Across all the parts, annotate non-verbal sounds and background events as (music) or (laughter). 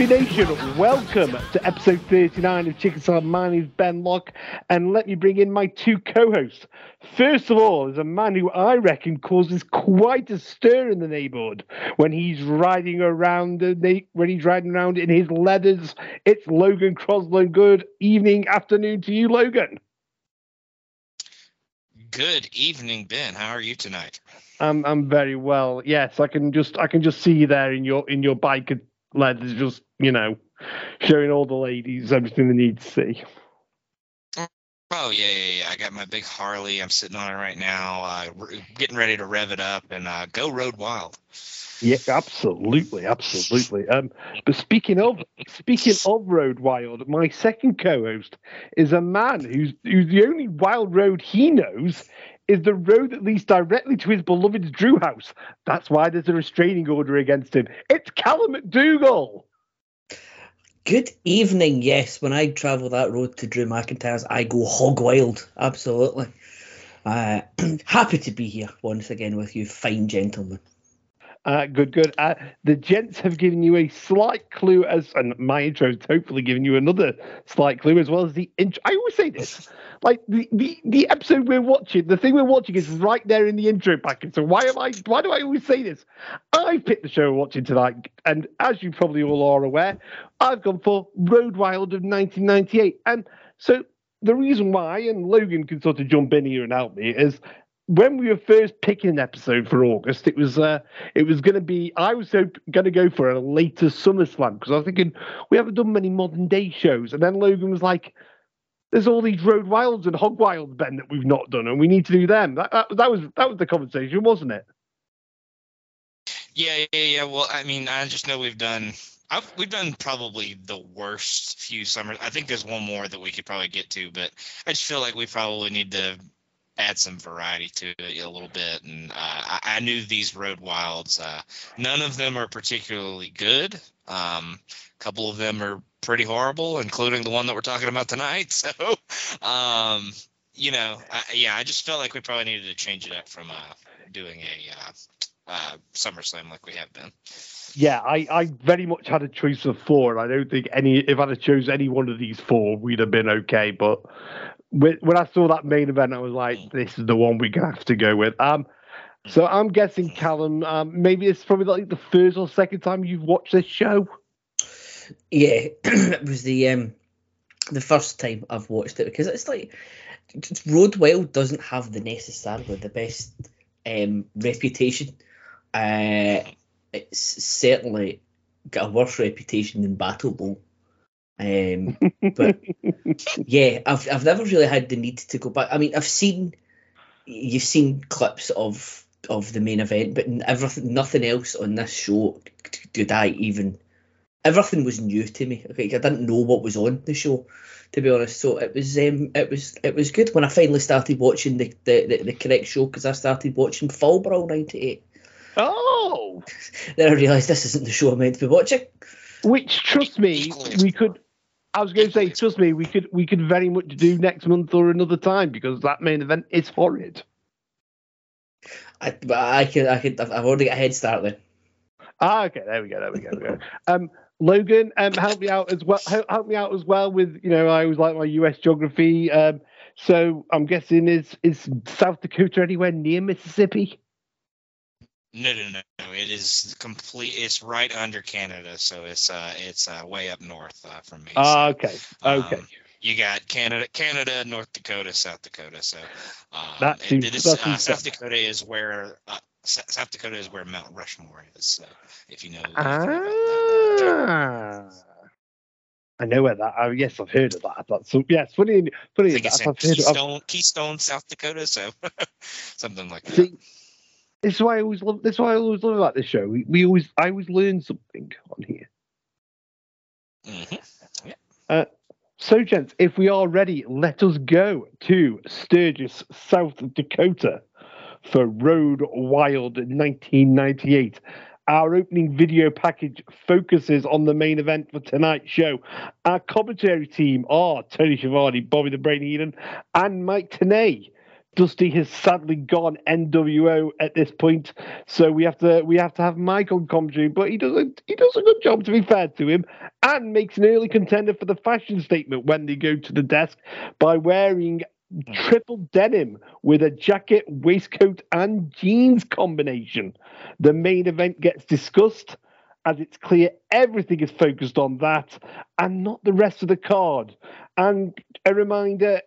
Be Nation, welcome to episode 39 of Chicken Salad. My name is Ben Locke, and let me bring in my two co hosts. First of all, is a man who I reckon causes quite a stir in the neighborhood when he's riding around when he's riding around in his leathers. It's Logan Crosland. Good evening, afternoon to you, Logan. Good evening, Ben. How are you tonight? I'm I'm very well. Yes, I can just I can just see you there in your in your bike leathers, just you know, showing all the ladies everything they need to see. Oh yeah, yeah, yeah. I got my big Harley. I'm sitting on it right now, uh, re- getting ready to rev it up and uh, go road wild. Yeah, absolutely, absolutely. Um, but speaking of speaking of Road Wild, my second co-host is a man who's who's the only wild road he knows is the road that leads directly to his beloved Drew house. That's why there's a restraining order against him. It's Calum McDougall. Good evening. Yes, when I travel that road to Drew McIntyre's, I go hog wild. Absolutely. Uh, (clears throat) happy to be here once again with you, fine gentlemen. Uh, good, good. Uh, the gents have given you a slight clue as, and my intro has hopefully given you another slight clue as well as the intro. I always say this, like the, the the episode we're watching, the thing we're watching is right there in the intro package. So why am I? Why do I always say this? I picked the show we're watching tonight, and as you probably all are aware, I've gone for Road Wild of 1998, and so the reason why, and Logan can sort of jump in here and help me, is when we were first picking an episode for August, it was uh, it was going to be I was going to go for a later SummerSlam because I was thinking we haven't done many modern day shows, and then Logan was like, "There's all these Road Wilds and Hog Wilds, Ben, that we've not done, and we need to do them." That, that, that was that was the conversation, wasn't it? Yeah, yeah, yeah. Well, I mean, I just know we've done. I've, we've done probably the worst few summers. I think there's one more that we could probably get to, but I just feel like we probably need to add some variety to it a little bit. And uh, I, I, knew these Road Wilds. Uh, none of them are particularly good. Um, a couple of them are pretty horrible, including the one that we're talking about tonight. (laughs) So, um, you know, I, yeah, I just felt like we probably needed to change it up from uh, doing a uh, uh, SummerSlam like we have been. Yeah, I, I very much had a choice of four, and I don't think any if I'd have chose any one of these four, we'd have been okay. But when I saw that main event, I was like, this is the one we're gonna have to go with. Um, so I'm guessing Calum, um, maybe it's probably like the first or second time you've watched this show. Yeah, (clears throat) it was the um the first time I've watched it because it's like Road Wild doesn't have the necessarily the best um reputation. Uh, it's certainly got a worse reputation than Battle Bowl. Um, (laughs) but yeah, I've I've never really had the need to go back. I mean, I've seen you've seen clips of of the main event, but everything, nothing else on this show did I even. Everything was new to me. Okay, I didn't know what was on the show, to be honest. So it was um, it was it was good when I finally started watching the the, the, the correct show because I started watching Fall Brawl '98. Oh! (laughs) then I realised this isn't the show I'm meant to be watching. Which, trust me, we could. I was going to say, trust me, we could we could very much do next month or another time because that main event is horrid. I, but I could, I could, I've already got a head start then. Ah, okay, there we go, there we go, there we go. Um, Logan, um, help me out as well. Help, help me out as well with you know I always like my U.S. geography. Um, so I'm guessing is is South Dakota anywhere near Mississippi? No, no, no, no. It is complete. It's right under Canada, so it's uh, it's uh, way up north uh, from me. Ah, so, okay, okay. Um, you got Canada, Canada, North Dakota, South Dakota. So um, that seems, it is, that uh, South Dakota is where uh, South Dakota is where Mount Rushmore is. So if you know. Ah. I know where that. Oh, yes, I've heard of that. That's so. Yes, funny. Funny. I think it's in I've heard of- Keystone, Keystone, South Dakota, so (laughs) something like that. See, this is why I always love. This is why I always love about this show. We, we always, I always learn something on here. hmm So, gents, if we are ready, let us go to Sturgis, South Dakota for Road Wild 1998. Our opening video package focuses on the main event for tonight's show. Our commentary team are Tony Schiavone, Bobby the Brain Heenan, and Mike Tenay. Dusty has sadly gone NWO at this point, so we have to we have to have Mike on commentary. But he does a he does a good job, to be fair to him, and makes an early contender for the fashion statement when they go to the desk by wearing triple denim with a jacket, waistcoat, and jeans combination. The main event gets discussed as it's clear everything is focused on that and not the rest of the card. And a reminder,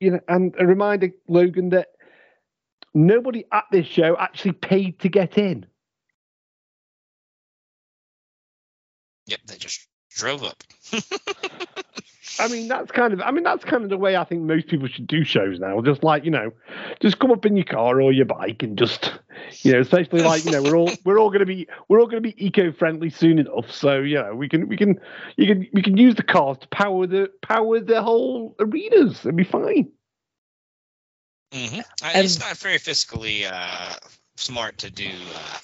you know, and a reminder, Logan, that nobody at this show actually paid to get in. Yep, they just drove up. (laughs) I mean, that's kind of, I mean, that's kind of the way I think most people should do shows now. Just like, you know, just come up in your car or your bike and just, you know, especially like, you know, we're all, we're all going to be, we're all going to be eco-friendly soon enough. So, you know, we can, we can, you can, we can use the cars to power the, power the whole arenas. It'd be fine. hmm And- it's not very fiscally uh, smart to do uh,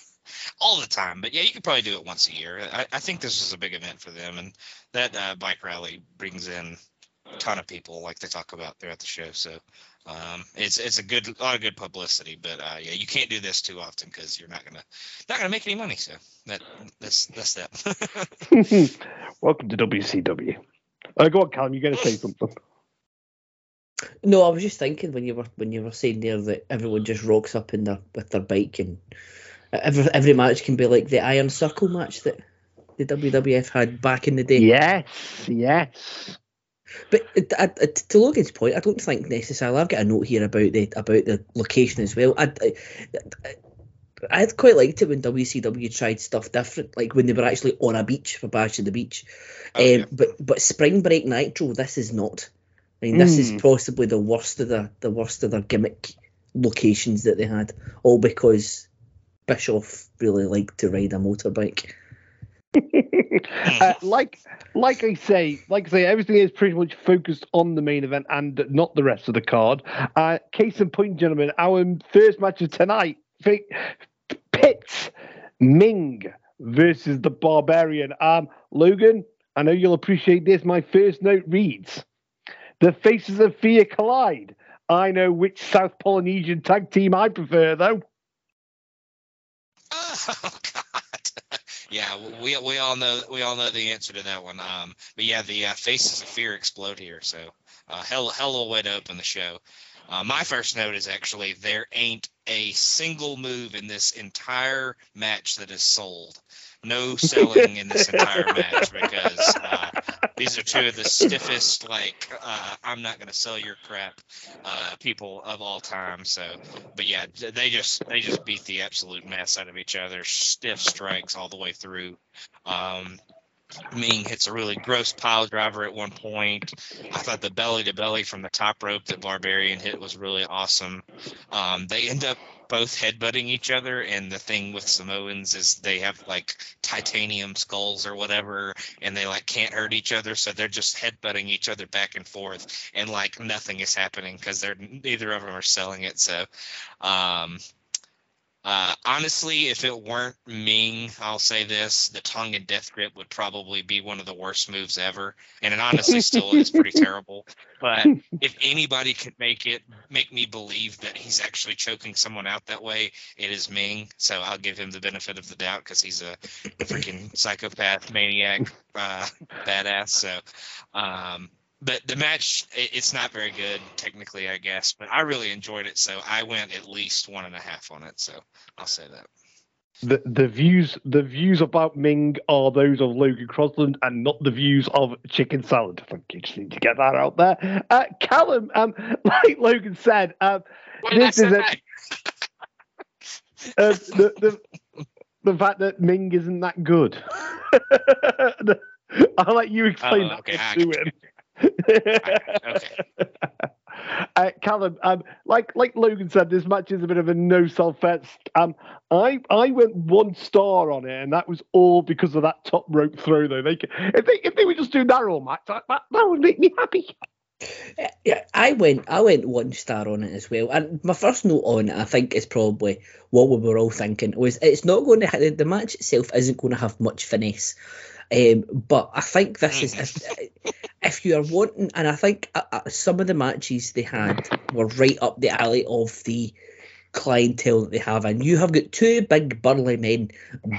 all the time, but yeah, you could probably do it once a year. I, I think this is a big event for them, and that uh, bike rally brings in a ton of people, like they talk about throughout the show. So um, it's it's a good a lot of good publicity, but uh, yeah, you can't do this too often because you're not gonna not gonna make any money. So that that's that's that. (laughs) Welcome to WCW. Uh, go on, Calum. You're going to say something. No, I was just thinking when you were when you were saying there that everyone just rocks up in their with their bike and every every match can be like the Iron Circle match that the WWF had back in the day. Yes, yes. But it- I- I- to Logan's point, I don't think necessarily. I've got a note here about the about the location as well. I, I, I quite liked it when WCW tried stuff different, like when they were actually on a beach for Bash of the Beach. Oh, um, yeah. But but Spring Break Nitro, this is not. I mean, this is Mm. possibly the worst of the the worst of their gimmick locations that they had, all because Bischoff really liked to ride a motorbike. uh, like like I say, like I say, everything is pretty much focused on the main event and not the rest of the card. Uh, case in point, gentlemen, our first match of tonight pits Meng versus the Barbarian. Um, Logan, I know you'll appreciate this. My first note reads: "The faces of fear collide." I know which South Polynesian tag team I prefer, though. Oh God. Yeah, we we all know we all know the answer to that one. Um, but yeah, the uh, faces of fear explode here. So, uh, hell hell of a way to open the show. Uh, my first note is actually there ain't a single move in this entire match that is sold. No selling in this entire match because uh, these are two of the stiffest, like uh, I'm not gonna sell your crap uh, people of all time. So, but yeah, they just they just beat the absolute mess out of each other. Stiff strikes all the way through. Um, Meng hits a really gross pile driver at one point. I thought the belly to belly from the top rope that Barbarian hit was really awesome. Um, they end up both headbutting each other, and the thing with Samoans is they have like titanium skulls or whatever, and they like can't hurt each other, so they're just headbutting each other back and forth, and like nothing is happening because they're neither of them are selling it. So, um, uh, honestly, if it weren't Meng, I'll say this: the Tongan death grip would probably be one of the worst moves ever, and it honestly still is pretty (laughs) terrible. But (laughs) if anybody could make it make me believe that he's actually choking someone out that way, it is Meng. So I'll give him the benefit of the doubt because he's a freaking psychopath, maniac, uh, badass. So, um, but the match it, it's not very good technically, I guess. But I really enjoyed it, so I went at least one and a half on it. So I'll say that. the the views the views about Meng are those of Logan Crosland and not the views of Chicken Salad. I think you just need to get that out there. Uh, Calum, um, (laughs) like Logan said, um, What did I This is a- (laughs) uh, the, the the fact that Meng isn't that good. (laughs) I'll let you explain Oh, that okay, to him. (laughs) Okay. Uh, Calum, um, like like Logan said, this match is a bit of a no sell fest. Um, I I went one star on it, and that was all because of that top rope throw. Though they, if they if they would just do narrow match, that, that, that would make me happy. Yeah, I went I went one star on it as well. And my first note on it, I think, is probably what we were all thinking was it's not going to ha- the match itself isn't going to have much finesse. Um, but I think this is if, you are wanting, and I think uh, uh, some of the matches they had were right up the alley of the clientele that they have, and you have got two big burly men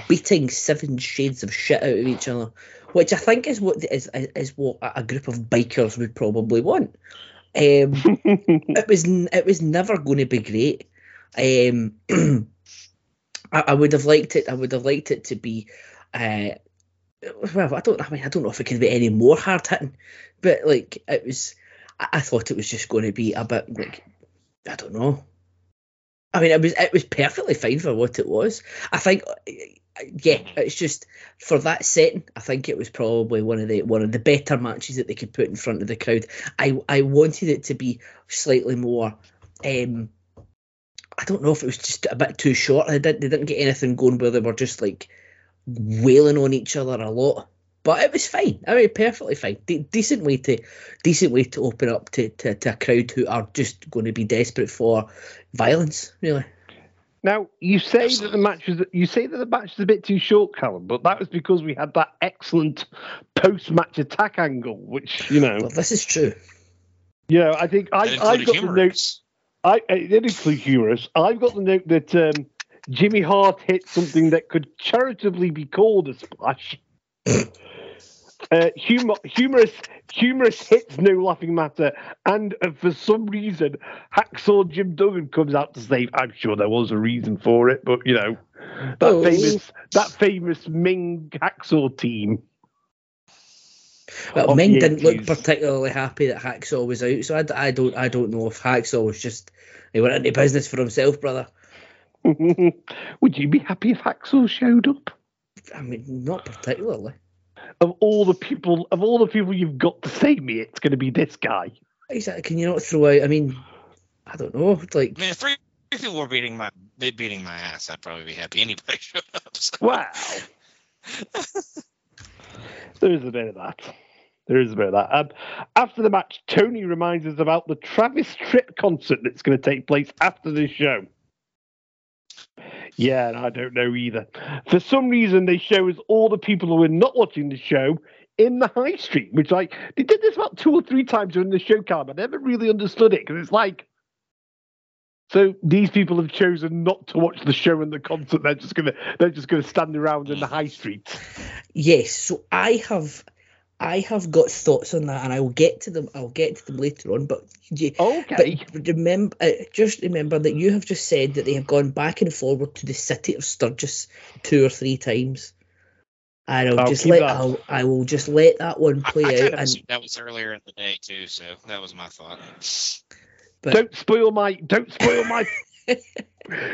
beating seven shades of shit out of each other, which I think is what is is what a group of bikers would probably want. Um, (laughs) it was it was never going to be great. Um, (clears throat) I, I would have liked it. I would have liked it to be. Uh, well, I don't. I mean, I don't know if it could be any more hard hitting, but like it was. I, I thought it was just going to be a bit like I don't know. I mean, it was it was perfectly fine for what it was. I think, yeah, it's just for that setting. I think it was probably one of the one of the better matches that they could put in front of the crowd. I I wanted it to be slightly more. Um, I don't know if it was just a bit too short. They didn't they didn't get anything going where they were just like wailing on each other a lot. But it was fine. I mean, perfectly fine. De- decent way to, decent way to open up to, to, to a crowd who are just going to be desperate for violence. Really. Now you say that the match was you say that the match was a bit too short, Calum, but that was because we had that excellent post-match attack angle, which you know, Well, this is true. you know, I think I That I included got the note. humorous. I it includes humorous. I've got the note that um, Jimmy Hart hit something that could charitably be called a splash. (laughs) Uh, humor, humorous, humorous hits, no laughing matter, and uh, for some reason, Hacksaw Jim Duggan comes out to say, "I'm sure there was a reason for it, but you know, that Oh. famous, that famous Meng Hacksaw team." Well, Meng didn't look particularly happy that Hacksaw was out, so I, I don't I don't know if Hacksaw was just he went into business for himself, brother. (laughs) Would you be happy if Axel showed up? I mean, not particularly. Of all the people, of all the people you've got to save me, it's going to be this guy. Exactly. Can you not throw out? I mean, I don't know. Like, I mean, if three people were beating my beating my ass, I'd probably be happy anybody (laughs) showed up. So. Wow. there is a bit of that. There is a bit of that. Um, after the match, Tony reminds us about the Travis Tritt concert that's going to take place after this show. Yeah, I don't know either. For some reason, they show us all the people who are not watching the show in the high street, which like they did this about two or three times during the show, Cam. I never really understood it because it's like. So these people have chosen not to watch the show and the concert. They're just gonna they're just gonna stand around in the high street. yes. So I have, I have got thoughts on that, and I will get to them. I'll get to them later on. But Okay. But remember, uh, just remember that you have just said that they have gone back and forward to the city of Sturgis two or three times. And I'll, I'll just let that. I'll, I will just let that one play I out. And that was earlier in the day too, so that was my thought. but don't spoil my don't spoil my (laughs)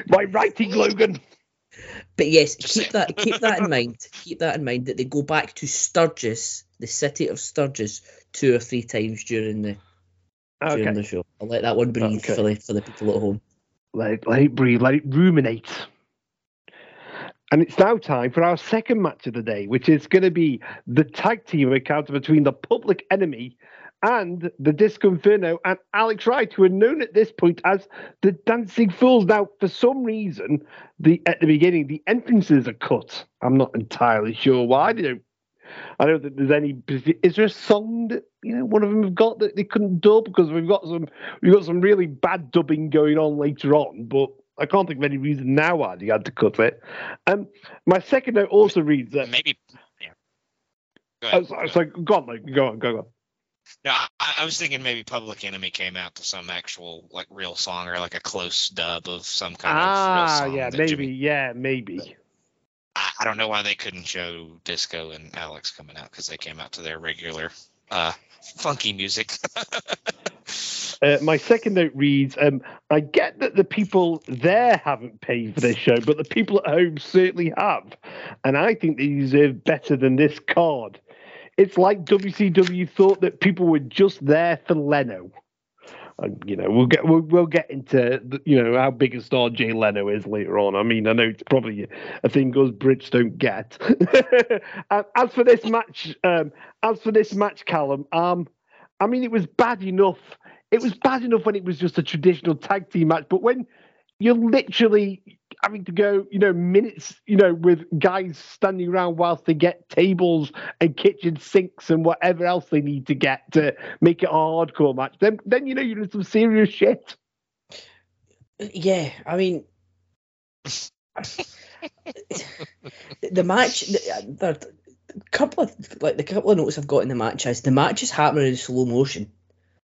my writing, Logan. But yes, keep (laughs) that keep that in mind. Keep that in mind that they go back to Sturgis, the city of Sturgis, two or three times during the during the show. I'll let that one breathe Okay. for the for the people at home. Let it, let it breathe, let it ruminate. And it's now time for our second match of the day, which is going to be the tag team encounter between the Public Enemy and the Disco Inferno and Alex Wright, who are known at this point as the Dancing Fools. Now, for some reason, the at the beginning the entrances are cut. I'm not entirely sure why. They don't. I don't think there's any. Is there a song that you know one of them have got that they couldn't dub because we've got some we've got some really bad dubbing going on later on, but I can't think of any reason now why they had to cut it. Um, my second note also reads that. Maybe. Yeah. Go Oh, ahead, so, go so go on, go on, go on. No, I, I was thinking maybe Public Enemy came out to some actual like real song or like a close dub of some kind of Ah, song. yeah, maybe, Jimmy- yeah, maybe. I, I don't know why they couldn't show Disco and Alex coming out because they came out to their regular uh, funky music. (laughs) Uh, my second note reads: um, I get that the people there haven't paid for this show, but the people at home certainly have, and I think they deserve better than this card. It's like WCW thought that people were just there for Leno. And, you know, we'll get we'll, we'll get into you know how big a star Jay Leno is later on. I mean, I know it's probably a thing us Brits don't get. (laughs) as for this match, um, as for this match, Calum, um, I mean, it was bad enough. It was bad enough when it was just a traditional tag team match, but when you're literally having to go, you know, minutes, you know, with guys standing around whilst they get tables and kitchen sinks and whatever else they need to get to make it a hardcore match. Then, then you know, you're in some serious shit. Yeah, I mean, the match, the, the, couple of like the couple of notes I've got in the match is the match is happening in slow motion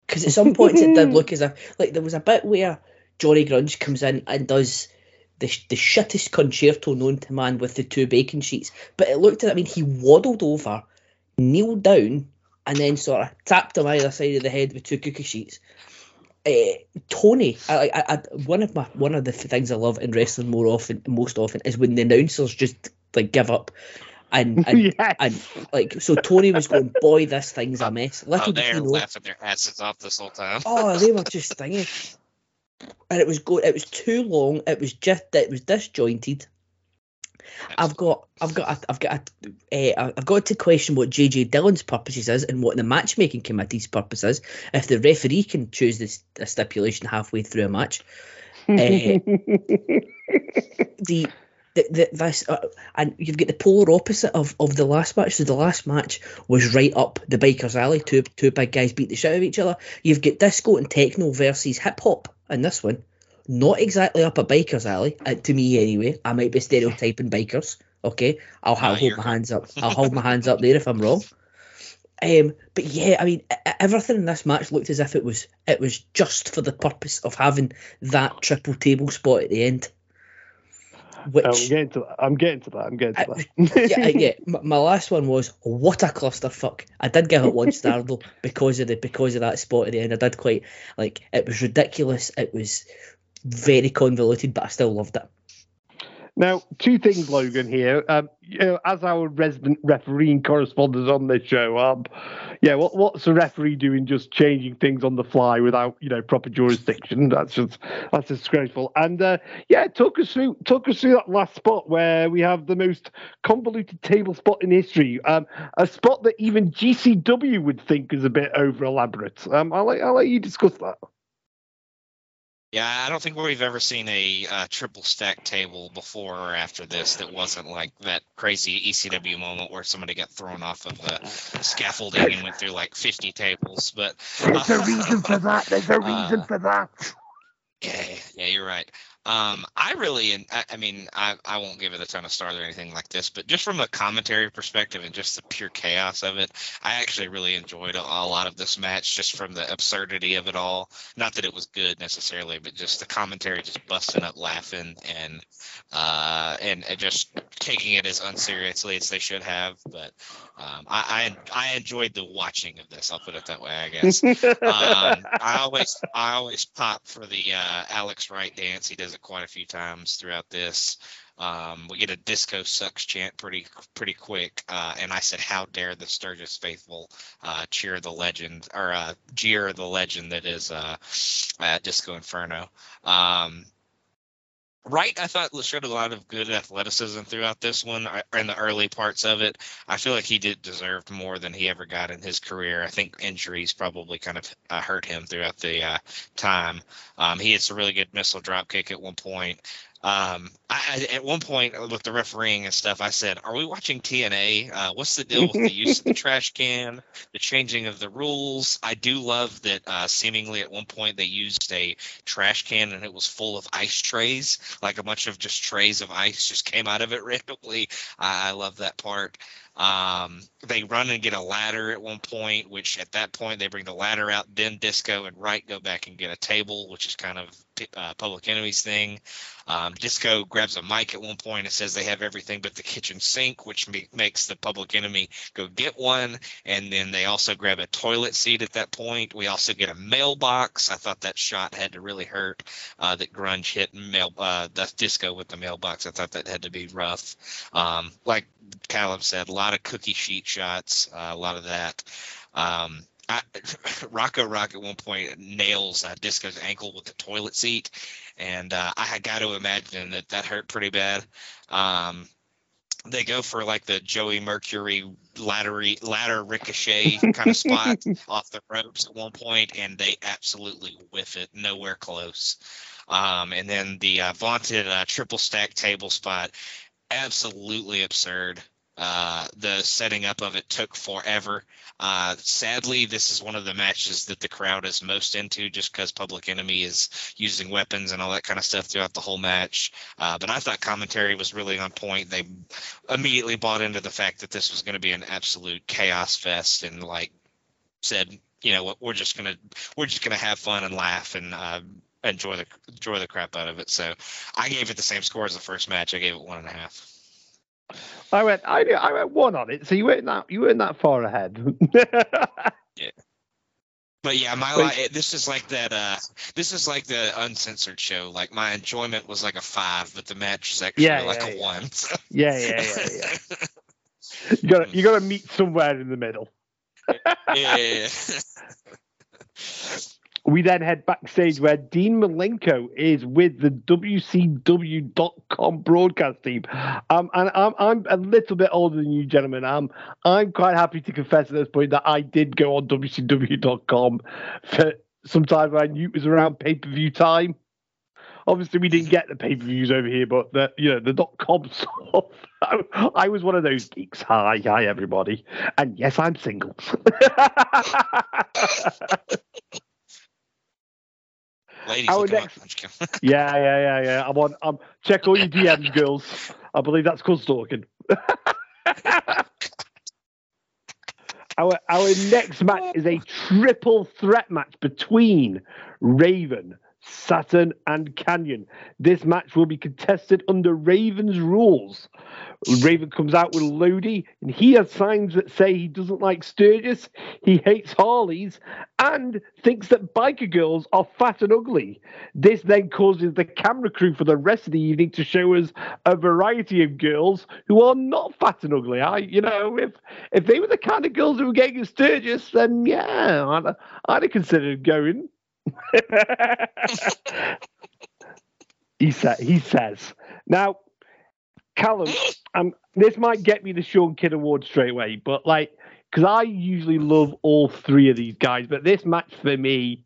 because at some points it did (laughs) look as if like there was a bit where Johnny Grunge comes in and does the, the shittest con-chair-to known to man with the two bacon sheets. But it looked at, I mean, he waddled over, kneeled down, and then sort of tapped him either side of the head with two cookie sheets. Uh, Tony, I, I, I, one of my one of the things I love in wrestling more often, most often, is when the announcers just like give up, and (laughs) and, yes. and like so. Tony was going, "Boy, this thing's a mess." Little oh, they're laughing their asses off this whole time. oh, they were just (laughs) thinking and it was go it was too long. It was just it was disjointed. I've got I've got I've got a, uh, I've got to question what JJ Dillon's purposes is and what the matchmaking committee's purpose is. If the referee can choose this a stipulation halfway through a match, uh, (laughs) the the, the, this uh, and you've got the polar opposite of, of the last match. So the last match was right up the bikers alley. Two two big guys beat the shit out of each other. You've got disco and techno versus hip hop in this one. Not exactly up a biker's alley, uh, to me anyway. I might be stereotyping bikers. Okay, I'll, I'll hold my hands up. (laughs) I'll hold my hands up there if I'm wrong. Um, but yeah, I mean, everything in this match looked as if it was it was just for the purpose of having that triple table spot at the end. Which, I'm getting to that. I'm getting to that. I'm getting to that. (laughs) yeah, yeah. (laughs) My, my, last one was what a clusterfuck. I did give it one star though because of the because of that spot at the end. I did quite like it was ridiculous. It was very convoluted, but I still loved it. Now, two things, Logan. Here, um, you know, as our resident refereeing correspondent on this show, um, yeah, what, what's a referee doing? Just changing things on the fly without, you know, proper jurisdiction. That's just that's disgraceful. And uh, yeah, talk us through talk us through that last spot where we have the most convoluted table spot in history. Um, a spot that even GCW would think is a bit over elaborate. Um, I'll I'll let you discuss that. Yeah, I don't think we've ever seen a uh, triple stack table before or after this that wasn't like that crazy ECW moment where somebody got thrown off of the scaffolding and went through like 50 tables. But uh, there's a reason for that. There's a uh, reason uh, for that. Yeah, yeah, you're right. Um, I really, I, I, mean, I, I won't give it a ton of stars or anything like this, but just from a commentary perspective and just the pure chaos of it, I actually really enjoyed a, a, lot of this match just from the absurdity of it all. Not that it was good necessarily, but just the commentary just busting up laughing and uh, and, and just taking it as unseriously as they should have. But um, I, I, I enjoyed the watching of this. I'll put it that way, I (laughs) guess. um, I always I always pop for the uh, Alex Wright dance. He does it quite a few times throughout this. Um, we get a disco sucks chant pretty pretty quick, uh, and I said, "How dare the Sturgis faithful uh, cheer the legend or uh, jeer the legend that is uh, Disco Inferno." Um, Wright, I thought showed a lot of good athleticism throughout this one in the early parts of it. I feel like he did deserve more than he ever got in his career. I think injuries probably kind of uh, hurt him throughout the uh, time. Um, he hits a really good missile drop kick at one point. Um, I, at one point with the refereeing and stuff, I said, "Are we watching TNA? Uh, what's the deal with the use of the (laughs) trash can, the changing of the rules?" I do love that. Uh, seemingly at one point they used a trash can and it was full of ice trays, like a bunch of just trays of ice just came out of it (laughs) randomly. I, I love that part. Um, they run and get a ladder at one point, which at that point they bring the ladder out. Then Disco and Wright go back and get a table, which is kind of uh, Public Enemy's thing. Um, Disco grabs a mic at one point and says they have everything but the kitchen sink, which me- makes the Public Enemy go get one. And then they also grab a toilet seat at that point. We also get a mailbox. I thought that shot had to really hurt. Uh, that grunge hit mail uh, the Disco with the mailbox. I thought that had to be rough. Um, like Callum said, a lot lot of cookie sheet shots, uh, a lot of that. Um, I, (laughs) Rocco Rock at one point nails uh, Disco's ankle with the toilet seat, and uh, I got to imagine that that hurt pretty bad. Um, they go for like the Joey Mercury ladder ladder ricochet kind of (laughs) spot off the ropes at one point, and they absolutely whiff it, nowhere close. Um, and then the uh, vaunted uh, triple stack table spot, absolutely absurd. Uh, the setting up of it took forever. Uh, sadly, this is one of the matches that the crowd is most into just because Public Enemy is using weapons and all that kind of stuff throughout the whole match. Uh, but I thought commentary was really on point. They immediately bought into the fact that this was going to be an absolute chaos fest and like said, you know what, we're just gonna we're just gonna have fun and laugh and uh, enjoy the enjoy the crap out of it. So I gave it the same score as the first match. I gave it one and a half. I went, I, I went one on it, so you weren't that you weren't that far ahead. (laughs) yeah. But yeah, my this is like that. Uh, this is like the uncensored show. Like my enjoyment was like a five, but the match is actually yeah, like yeah, a yeah. one. (laughs) yeah, yeah, yeah, yeah. (laughs) you got to you got to meet somewhere in the middle. yeah, yeah, yeah. We then head backstage where Dean Malenko is with the WCW.com broadcast team. Um, and I'm, I'm a little bit older than you, gentlemen. I'm, I'm quite happy to confess at this point that I did go on WCW.com for some time when I knew it was around pay per view time. Obviously, we didn't get the pay per views over here, but the you know the dot com (laughs) stuff. I, I was one of those geeks. Hi, hi, everybody, and yes, I'm single. (laughs) Ladies, Our next- I'm just kidding. (laughs) Yeah, yeah, yeah, yeah. I'm on. I'm check all your DMs, girls. I believe that's called stalking. (laughs) our our next match is a triple threat match between Raven, Saturn, and Kanyon. This match will be contested under Raven's rules. Raven comes out with Lodi, and he has signs that say he doesn't like Sturgis, he hates Harleys, and thinks that biker girls are fat and ugly. This then causes the camera crew for the rest of the evening to show us a variety of girls who are not fat and ugly. I, you know, if if they were the kind of girls who were getting Sturgis, then yeah, I'd, I'd have considered going. (laughs) he said. He says. Now, Calum, um, this might get me the Sean Kidd Award straight away, but like, because I usually love all three of these guys, but this match for me,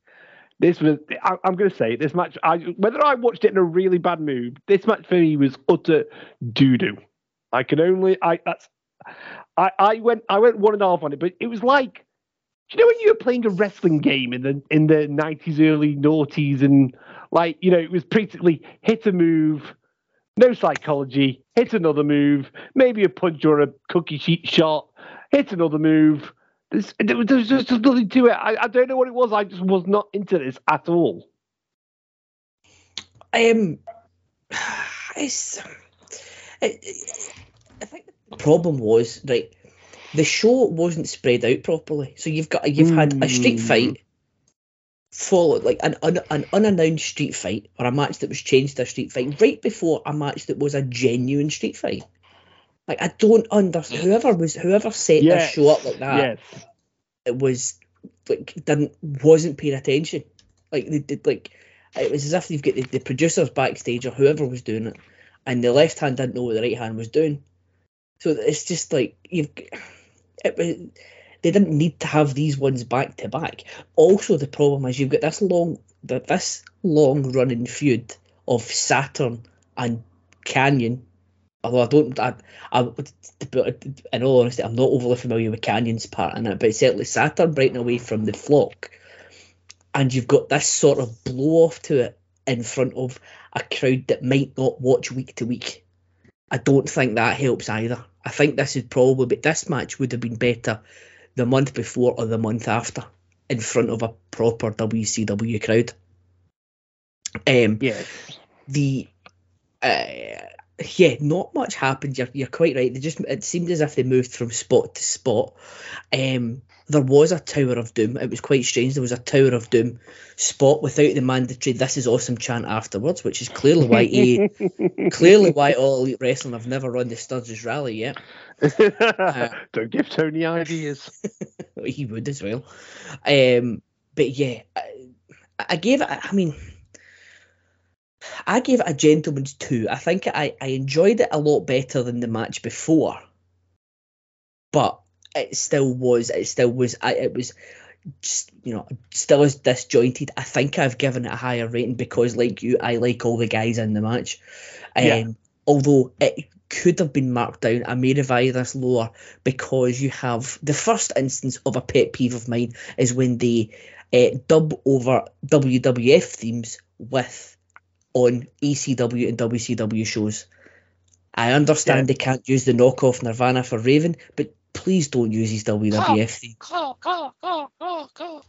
this was. I, I'm going to say this match. I whether I watched it in a really bad mood, this match for me was utter doo doo. I can only. I that's. I I went I went one and a half on it, but it was like. You know when you were playing a wrestling game in the in the nineties, early noughties, and like you know it was basically hit a move, no psychology, hit another move, maybe a punch or a cookie sheet shot, hit another move. There's, there's just nothing to it. I, I don't know what it was. I just was not into this at all. Um, (sighs) it's, I, I think the problem was right. The show wasn't spread out properly, so you've got you've had a street Mm. fight, followed like an un, an unannounced street fight or a match that was changed to a street fight right before a match that was a genuine street fight. Like I don't understand whoever was whoever set Yes. their show up like that yes. it was like didn't wasn't paying attention. Like they did like it was as if you've got the, the producers backstage or whoever was doing it, and the left hand didn't know what the right hand was doing. So it's just like you've it was they didn't need to have these ones back to back. Also, the problem is you've got this long th- this long running feud of Saturn and Kanyon. Although I don't, I, I, in all honesty, I'm not overly familiar with Kanyon's part in it, but certainly Saturn breaking away from the flock, and you've got this sort of blow off to it in front of a crowd that might not watch week to week. I don't think that helps either. I think this is probably, but this match would have been better the month before or the month after in front of a proper WCW crowd. Um, Yes. the uh, yeah, not much happened. You're, you're quite right. They just it seemed as if they moved from spot to spot. Um, there was a Tower of Doom. It was quite strange. There was a Tower of Doom spot without the mandatory "This is awesome" chant afterwards, which is clearly why he, (laughs) clearly why All Elite Wrestling have never run the Sturgis Rally yet. (laughs) Uh, Don't give Tony ideas. (laughs) he would as well. Um, but yeah, I, I gave it. I mean. I gave it a gentleman's two. I think I, I enjoyed it a lot better than the match before, but it still was. It still was. I, it was just you know still as disjointed. I think I've given it a higher rating because, like you, I like all the guys in the match. Um, Yeah. Although it could have been marked down, I may revise this lower because you have the first instance of a pet peeve of mine is when they uh, dub over WWF themes with on ECW and WCW shows. I understand Yeah. they can't use the knockoff Nirvana for Raven, but please don't use his WWF go.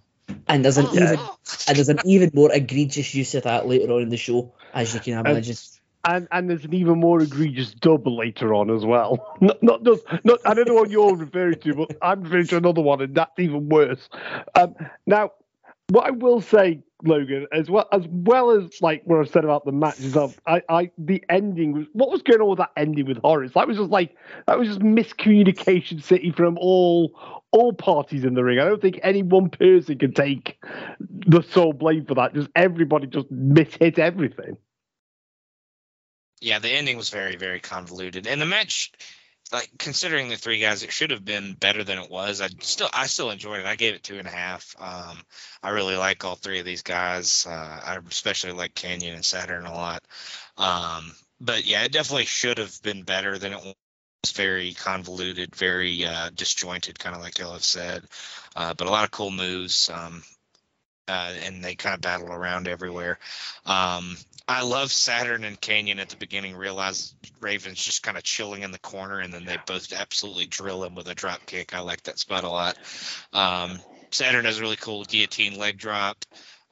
And there's an even and there's an even more egregious use of that later on in the show, as you can imagine. And and there's an even more egregious dub later on as well. (laughs) Not not just not I don't know what you're referring to, but I'm referring to another one, and that's even worse. Um, now, what I will say, Logan, as well as well as like what I've said about the matches of I, I the ending was what was going on with that ending with Horace? That was just like that was just miscommunication city from all all parties in the ring. I don't think any one person can take the sole blame for that. Just everybody just mishit everything. Yeah, the ending was very, very convoluted, and the match, like considering the three guys, it should have been better than it was. I still, I still enjoyed it. I gave it two and a half. Um, I really like all three of these guys. Uh, I especially like Kanyon and Saturn a lot. Um, but yeah, it definitely should have been better than it was. Very convoluted, very uh, disjointed, kind of like y'all have said. Uh, but a lot of cool moves. Um, uh, and they kind of battle around everywhere. Um, I love Saturn and Kanyon at the beginning. Realize Raven's just kind of chilling in the corner, and then they both absolutely drill him with a drop kick. I like that spot a lot. Um, Saturn has a really cool guillotine leg drop.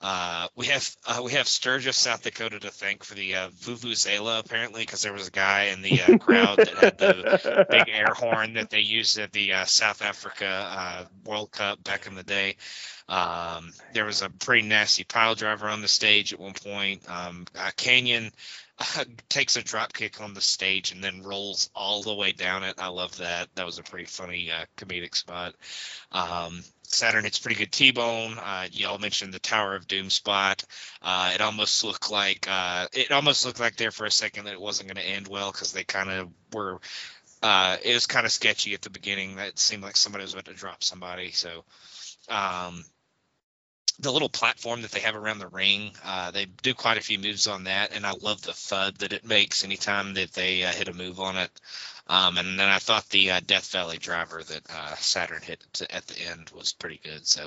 Uh, we have uh, we have Sturgis, South Dakota, to thank for the uh, Vuvuzela apparently, because there was a guy in the uh, crowd that had the big air horn that they used at the uh, South Africa uh, World Cup back in the day. Um, there was a pretty nasty pile driver on the stage at one point. Um, uh, Kanyon uh, (laughs) takes a drop kick on the stage and then rolls all the way down it. I love that. That was a pretty funny uh, comedic spot. Um, Saturn hits pretty good T-bone. Uh, y'all mentioned the Tower of Doom spot. Uh, it almost looked like uh, it almost looked like there for a second that it wasn't going to end well because they kind of were. Uh, it was kind of sketchy at the beginning. That seemed like somebody was about to drop somebody. So, um, the little platform that they have around the ring, uh, they do quite a few moves on that, and I love the thud that it makes anytime that they uh, hit a move on it. Um, and then I thought the uh, Death Valley driver that uh, Saturn hit to, at the end was pretty good. So,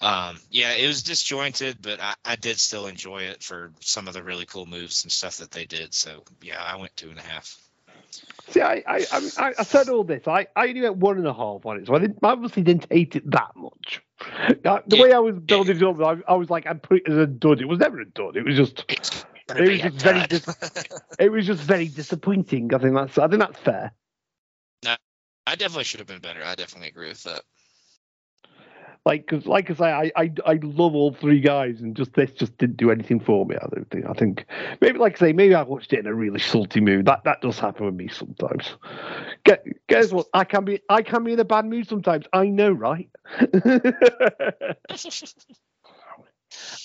um, yeah, it was disjointed, but I, I did still enjoy it for some of the really cool moves and stuff that they did. So, yeah, I went two and a half. See, I, I, I, I said all this. I, I only went one and a half on it, so I, didn't, I obviously didn't hate it that much. (laughs) Uh, the Yeah. way I was building it up, I, I was like, I'm putting it as a dud. It was never a dud. It was just, It was just very dis- (laughs) it was just very disappointing. I think that's, I think that's fair. No, I definitely should have been better. I definitely agree with that. Like, cause like I say, I, I, I love all three guys, and just this just didn't do anything for me. I don't think. I think maybe, like I say, maybe I watched it in a really salty mood. That that does happen with me sometimes. Get, guess what? I can be I can be in a bad mood sometimes. I know, right? (laughs)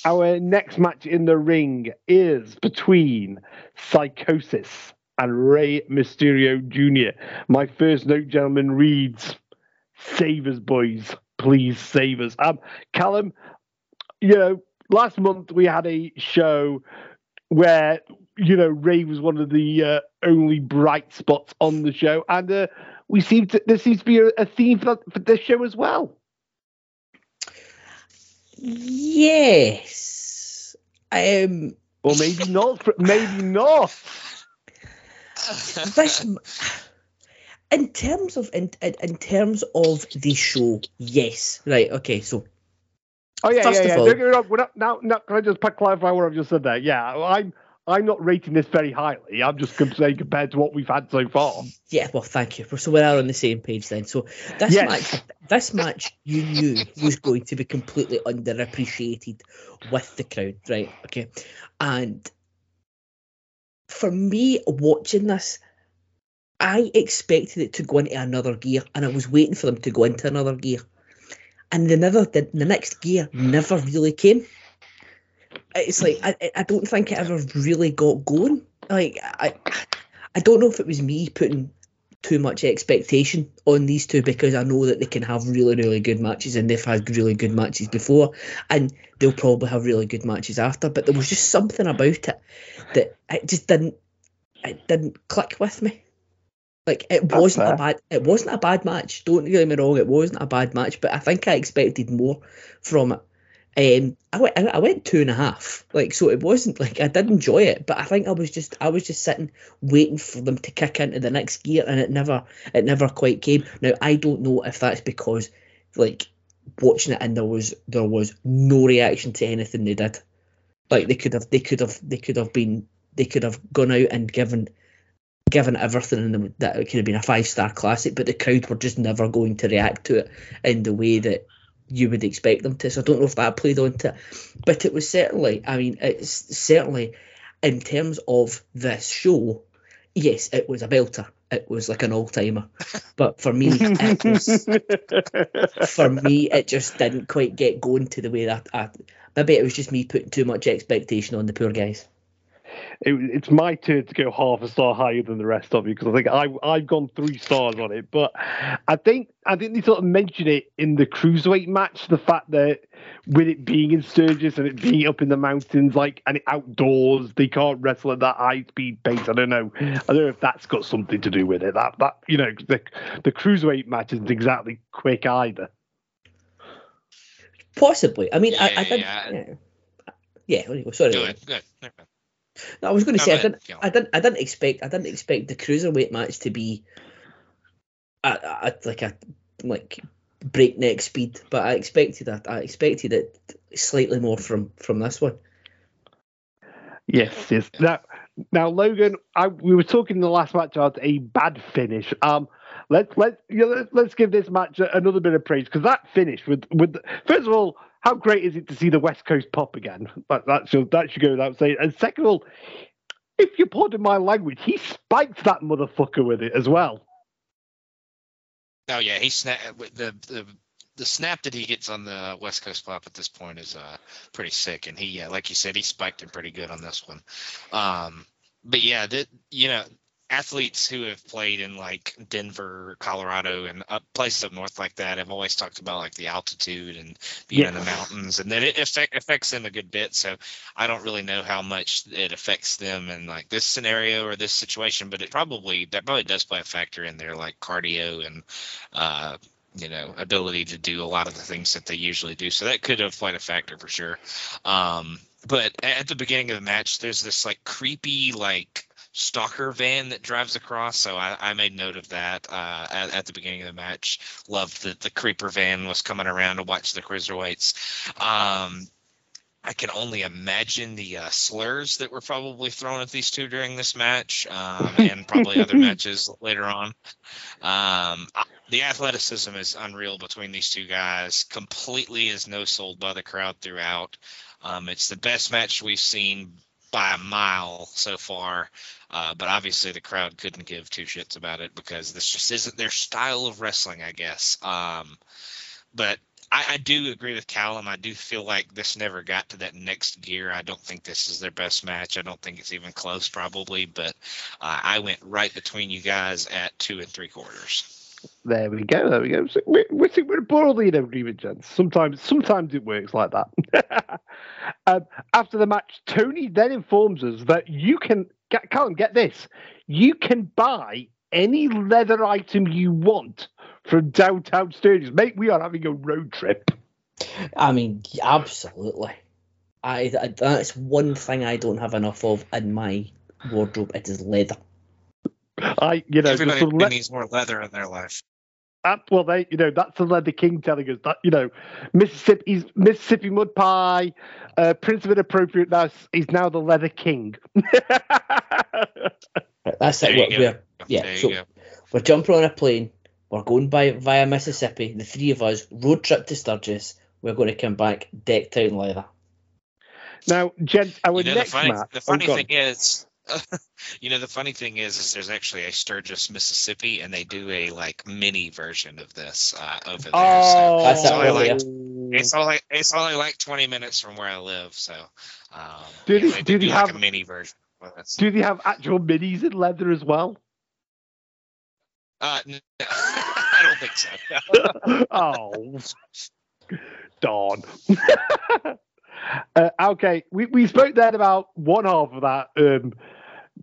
Our next match in the ring is between Psicosis and Rey Mysterio Jr. My first note, gentlemen, reads Save us, boys. Please save us. Um, Calum, you know, last month we had a show where, you know, Rey was one of the uh, only bright spots on the show. And uh, we seem to, there seems to be a, a theme for, for this show as well. Yes. Um, Or maybe not. Maybe not. this, in terms of in, in in terms of the show, yes. Right. Okay. So Oh yeah, First yeah, yeah. all- Don't get me wrong. We're not, now, now, can I just clarify what I've just said there? Yeah, I'm, I'm not rating this very highly. I'm just saying compared to what we've had so far. Yeah, well, thank you. So we are on the same page then. So this Yes. match, this match, you knew was going to be completely underappreciated with the crowd, right? Okay, and for me watching this, I expected it to go into another gear, and I was waiting for them to go into another gear, and the never the, the next gear never really came. It's like I I- I don't think it ever really got going. Like I I don't know if it was me putting too much expectation on these two because I know that they can have really, really good matches and they've had really good matches before and they'll probably have really good matches after. But there was just something about it that it just didn't it didn't click with me. Like it That's wasn't fair. a bad it wasn't a bad match. Don't get me wrong, it wasn't a bad match, but I think I expected more from it. Um, I went I went two and a half. Like so, it wasn't like I did enjoy it, but I think I was just I was just sitting waiting for them to kick into the next gear, and it never it never quite came. Now I don't know if that's because like watching it and there was there was no reaction to anything they did. Like they could have they could have they could have been they could have gone out and given given everything and them- that it could have been a five star classic, but the crowd were just never going to react to it in the way that you would expect them to. So I don't know if that played onto it, but it was certainly. I mean, it's certainly in terms of this show. Yes, it was a belter. It was like an all timer, but for me, it (laughs) was for me, it just didn't quite get going to the way that I, maybe it was just me putting too much expectation on the poor guys. It, it's my turn to go half a star higher than the rest of you because I think I I've gone three stars on it. But I think I think they sort of mentioned it in the cruiserweight match, the fact that with it being in Sturgis and it being up in the mountains, like and outdoors, they can't wrestle at that high speed pace. I don't know. I don't know if that's got something to do with it. That that you know the the cruiserweight match isn't exactly quick either. Possibly. I mean, I, I Yeah, yeah. Yeah. Yeah, there you go. Sorry. Good, good. Okay. No, I was going to say I go ahead, didn't, Gil. I didn't. I didn't expect. I didn't expect the cruiserweight match to be at, at like a like breakneck speed, but I expected that. I expected it slightly more from from this one. Yes, yes. Now, now, Logan, I, we were talking in the last match about a bad finish. Um, let's let you know, let's, let's give this match another bit of praise because that finish with with first of all, how great is it to see the West Coast pop again? That that should that should go without saying. And second of all, if you pardon my language, he spiked that motherfucker with it as well. Oh yeah, he snap the the the snap that he gets on the West Coast pop at this point is uh pretty sick, and he yeah, like you said, he spiked him pretty good on this one. Um, but yeah, you know, athletes who have played in like Denver, Colorado, and up places up north like that have always talked about like the altitude and being in the mountains, and then it affect, affects them a good bit. So I don't really know how much it affects them in like this scenario or this situation, but it probably that probably does play a factor in there, like cardio and uh, you know ability to do a lot of the things that they usually do. So that could have played a factor for sure. Um, but at the beginning of the match, there's this like creepy like stalker van that drives across. So I, I made note of that uh, at, at the beginning of the match. Loved that the creeper van was coming around to watch the cruiserweights. Um, I can only imagine the uh, slurs that were probably thrown at these two during this match, um, (laughs) and probably other matches later on. Um, the athleticism is unreal between these two guys. Completely is no sold by the crowd throughout. Um, it's the best match we've seen by a mile so far. Uh, but obviously, the crowd couldn't give two shits about it because this just isn't their style of wrestling, I guess. Um, but I, I do agree with Calum. I do feel like this never got to that next gear. I don't think this is their best match. I don't think it's even close, probably. But uh, I went right between you guys at two and three quarters. There we go. There we go. So we're, we're, broadly in agreement, gents. Sometimes, sometimes it works like that. (laughs) um, after the match, Tony then informs us that you can, get, Calum, get this, you can buy any leather item you want from downtown Sturgis. Mate, we are having a road trip. I mean, absolutely. I, I that's one thing I don't have enough of in my wardrobe. It is leather. I, you know, just Everybody some le- needs more leather in their life. Uh, well, they, you know, that's the leather king telling us that, you know, Mississippi's Mississippi mud pie, uh, Prince of Inappropriate. Now he's now the leather king. That's There it. you We're, we're, yeah, so go. we're jumping on a plane. We're going by via Mississippi. The three of us road trip to Sturgis. We're going to come back decked out in leather. now, gents, our You know, the next funny, match. the oh, funny go on. thing is, (laughs) you know, the funny thing is, is there's actually a Sturgis, Mississippi, and they do a like mini version of this uh, over there. Oh, That's so that like, earlier. it's only it's only like 20 minutes from where I live, so um, Do yeah, they- they do do they like have- a mini version. Do they have actual minis in leather as well? uh, n- (laughs) I don't think so. (laughs) oh, darn. uh, okay, we, we spoke then about one half of that um,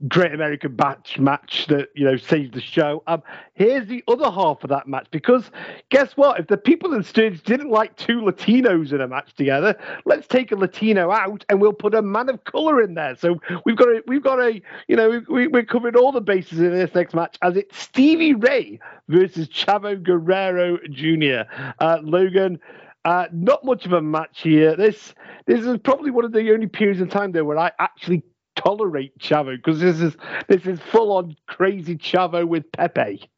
Great American Batch match that you know saved the show. Um, here's the other half of that match because guess what? If the people in Sturgis didn't like two Latinos in a match together, let's take a Latino out and we'll put a man of color in there. So we've got a we've got a you know we, we're covering all the bases in this next match as it's Stevie Ray versus Chavo Guerrero Jr. Uh, Logan. Uh, not much of a match here. This this is probably one of the only periods of time though where I actually tolerate Chavo because this is this is full on crazy Chavo with Pepe.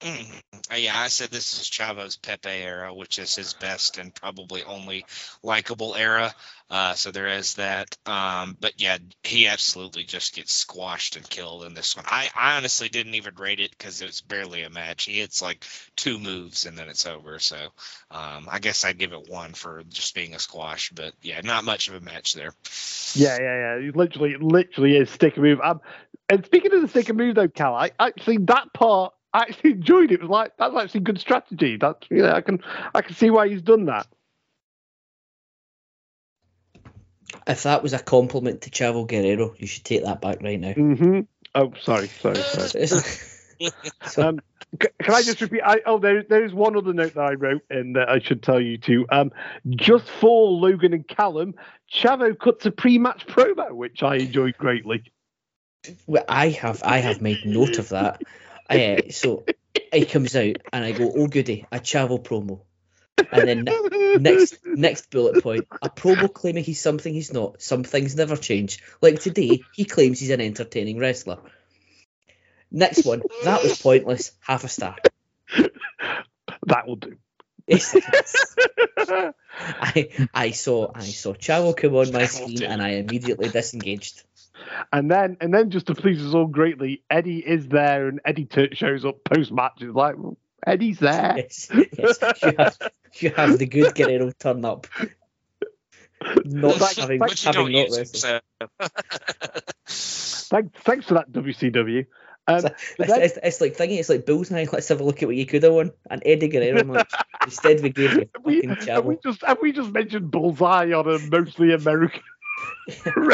Mm. Uh, Yeah, I said this is Chavo's Pepe era, which is his best and probably only likable era. Uh, so there is that. Um, but yeah, he absolutely just gets squashed and killed in this one. I, I honestly didn't even rate it because it was barely a match. He hits like two moves and then it's over. So um, I guess I'd give it one for just being a squash. But yeah, not much of a match there. Yeah, yeah, yeah. He literally, literally is stick move. Um, and speaking of the stick move, though, Cal, I actually that part actually enjoyed. It was like that's actually good strategy. That's you know I can I can see why he's done that. If that was a compliment to Chavo Guerrero, you should take that back right now. hmm Oh, sorry, sorry, sorry. (laughs) (laughs) Um, C- Can I just repeat? I, oh, there, there's one other note that I wrote and that I should tell you to. Um, just for Logan and Calum, Chavo cuts a pre-match promo, which I enjoyed greatly. well, I have I have made note of that. (laughs) Uh, so he comes out and I go, oh goody, a Chavo promo. And then ne- next next bullet point, a promo claiming he's something he's not. Some things never change. Like today, he claims he's an entertaining wrestler. Next one, that was pointless. Half a star. that will do. I I saw I saw Chavo come on my screen and I immediately disengaged. And then, and then, just to please us all greatly, Eddie is there, and Eddie Turt shows up post match. It's like well, Eddie's there. Yes, yes. You have you have the good Guerrero turn up. (laughs) Not Like, having, but you having don't not wrestled. so. (laughs) Thanks, thanks for that, WCW. Um, It's, then- it's, it's like thinking it's like Bullseye. Let's have a look at what you could have won. And Eddie Guerrero match. (laughs) Instead, we gave you have we, have we just have we just mentioned Bullseye on a mostly American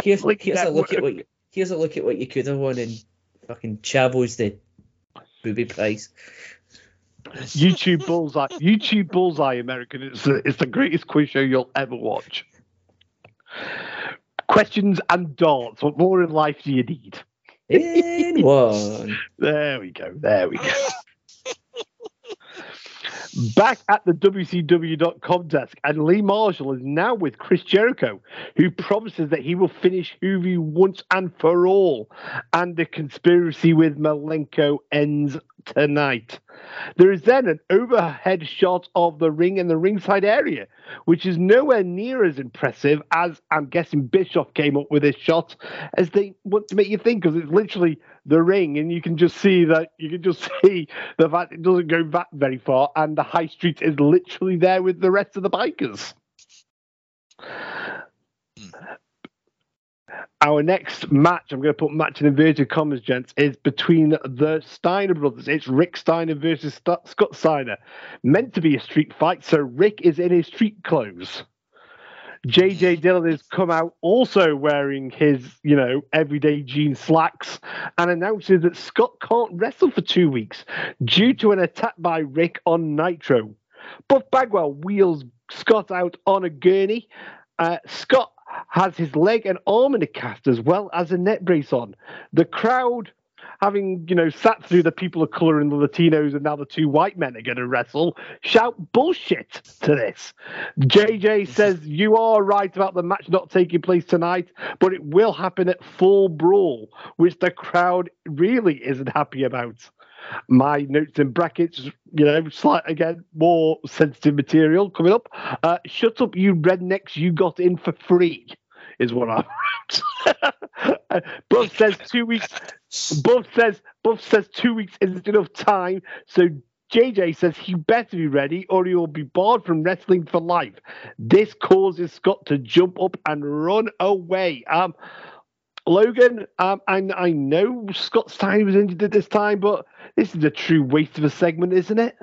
Here's, here's a look at what you, here's a look at what you could have won, and fucking Chavo's the booby prize. YouTube Bullseye, YouTube Bullseye American. It's the, it's the greatest quiz show you'll ever watch. Questions and darts. What more in life do you need? In (laughs) one. There we go. There we go. Back at the WCW.com desk, and Lee Marshall is now with Chris Jericho, who promises that he will finish Juvi once and for all, and the conspiracy with Malenko ends tonight. There is then an overhead shot of the ring and the ringside area, which is nowhere near as impressive as I'm guessing Bischoff came up with this shot, as they want to make you think, because it's literally the ring, and you can just see that you can just (laughs) see the fact it doesn't go back very far, and the high street is literally there with the rest of the bikers. Hmm. Our next match, I'm going to put match in inverted commas, gents, is between the Steiner brothers. It's Rick Steiner versus St- Scott Steiner. Meant to be a street fight, so Rick is in his street clothes. JJ Dillon has come out also wearing his, you know, everyday jean slacks and announces that Scott can't wrestle for two weeks due to an attack by Rick on Nitro. Buff Bagwell wheels Scott out on a gurney. Uh, Scott has his leg and arm in a cast as well as a net brace on. The crowd having you know sat through the people of color and the Latinos, and now the two white men are going to wrestle, shout bullshit to this. JJ (laughs) says you are right about the match not taking place tonight, but it will happen at Fall Brawl, which the crowd really isn't happy about. My notes in brackets, you know, slight again, more sensitive material coming up. Uh, shut up, you rednecks! You got in for free, is what I (laughs) wrote. Buff says two weeks. Buff says Buff says two weeks isn't enough time, so JJ says he better be ready or he will be barred from wrestling for life. This causes Scott to jump up and run away. Um, Logan, um, I, I know Scott Steiner was injured at this time, but this is a true waste of a segment, isn't it?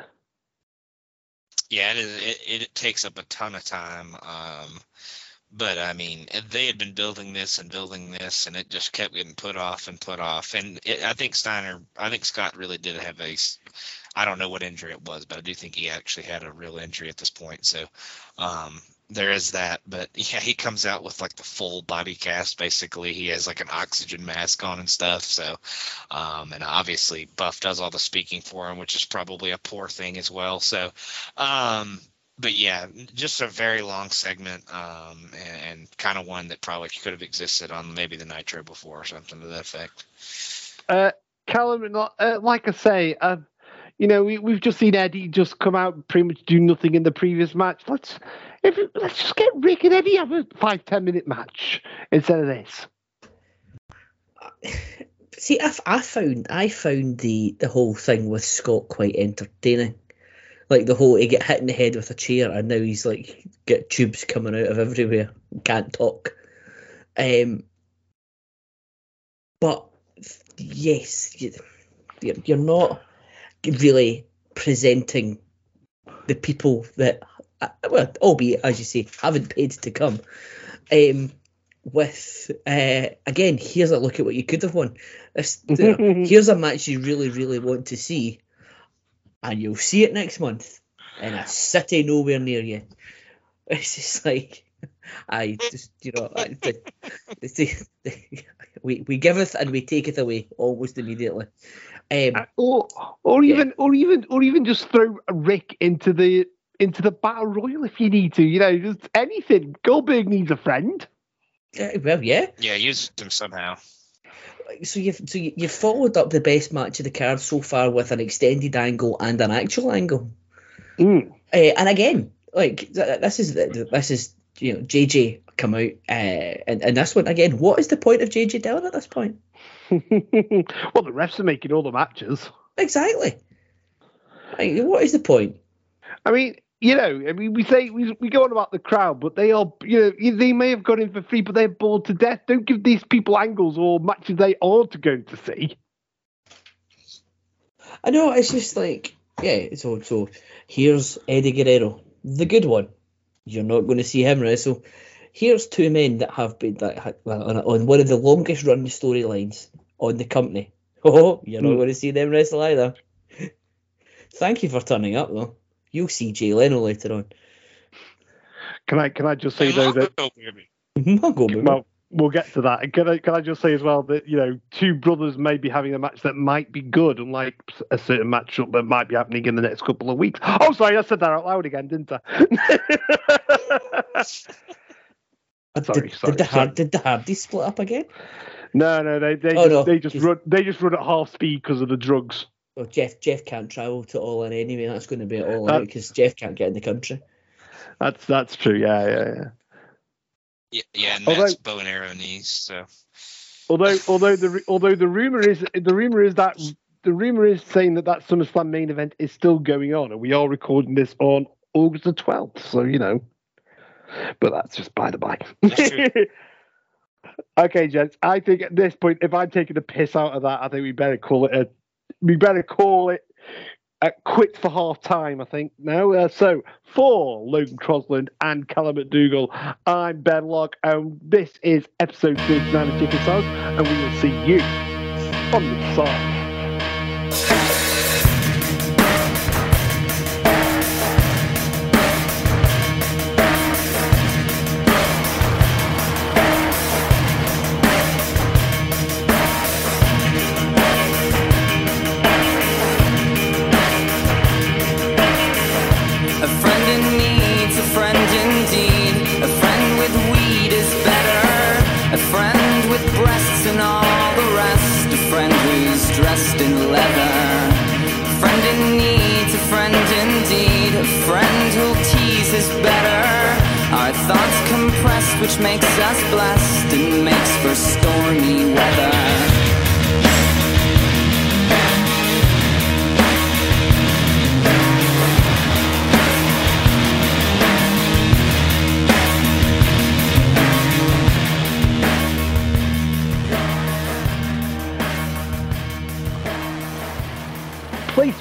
Yeah, it is. It, it takes up a ton of time. Um, but I mean, they had been building this and building this, and it just kept getting put off and put off. And it, I think Steiner, I think Scott really did have a, I don't know what injury it was, but I do think he actually had a real injury at this point. So, um, there is that, but (laughs) yeah, he comes out with like the full body cast. Basically, he has like an oxygen mask on and stuff. So, um, and obviously Buff does all the speaking for him, which is probably a poor thing as well. So, um, but yeah, just a very long segment, um, and, and kind of one that probably could have existed on maybe the Nitro before or something to that effect. Uh, Calum, uh, like I say, uh, you know, we, we've just seen Eddie just come out pretty much do nothing in the previous match. Let's if let's just get Rick and Eddie have a five ten minute match instead of this. (laughs) See, I, I found I found the the whole thing with Scott quite entertaining. Like the whole he get hit in the head with a chair and now he's like get tubes coming out of everywhere, can't talk. Um, but yes, you, you're not really presenting the people that uh, well, albeit as you say, haven't paid to come. Um, with uh, again, here's a look at what you could have won. This, (laughs) here's a match you really, really want to see, and you'll see it next month in a city nowhere near you. (laughs) It's just like I just you know I, the, the, the, we we giveth and we taketh away almost immediately. Um, or or even yeah. or even or even just throw Rick into the into the battle royal if you need to. You know, just anything. Goldberg needs a friend. Uh, well, yeah. Yeah, use them somehow. So you've so you, have followed up the best match of the card so far with an extended angle and an actual angle. Mm. Uh, and again, like this is this is you know JJ come out uh, and and this one again. What is the point of JJ Dillon at this point? (laughs) well, the refs are making all the matches. Exactly. Like, what is the point? I mean, you know, I mean, we say we, we go on about the crowd, but they are, you know, they may have gone in for free, but they're bored to death. Don't give these people angles or matches they are to go to see. I know it's just like, yeah. So, so here's Eddie Guerrero, the good one. You're not going to see him wrestle. Here's two men that have been that on, on one of the longest running storylines on the company. (laughs) Oh, you're not mm. going to see them wrestle either. (laughs) Thank you for turning up, though. You'll see Jay Leno later on. Can I can I just say though that (laughs) well, we'll get to that. Can I can I just say as well that you know two brothers may be having a match that might be good, unlike a certain matchup that might be happening in the next couple of weeks. Oh, sorry, I said that out loud again, didn't I? sorry, did, sorry, did the hard, did the Hardy split up again? No, no, they they oh, just, no. they just run they just run at half speed because of the drugs. Well, Jeff Jeff can't travel to All In anyway. That's going to be all out because Jeff can't get in the country. That's that's true. Yeah, yeah, yeah. Yeah, yeah, and although, that's bow and arrow knees. So, although although the although the rumor is the rumor is that the rumor is saying that that SummerSlam main event is still going on, and we are recording this on August the twelfth. So you know, but that's just by the by. (laughs) okay, gents. I think at this point, if I'm taking the piss out of that, I think we better call it a we better call it a quit for half time, I think, now. Uh, so, for Logan Crosland and Calum McDougall, I'm Ben Locke, and this is episode 39 of Chicken Sauce, and we will see you on the side. Makes us blessed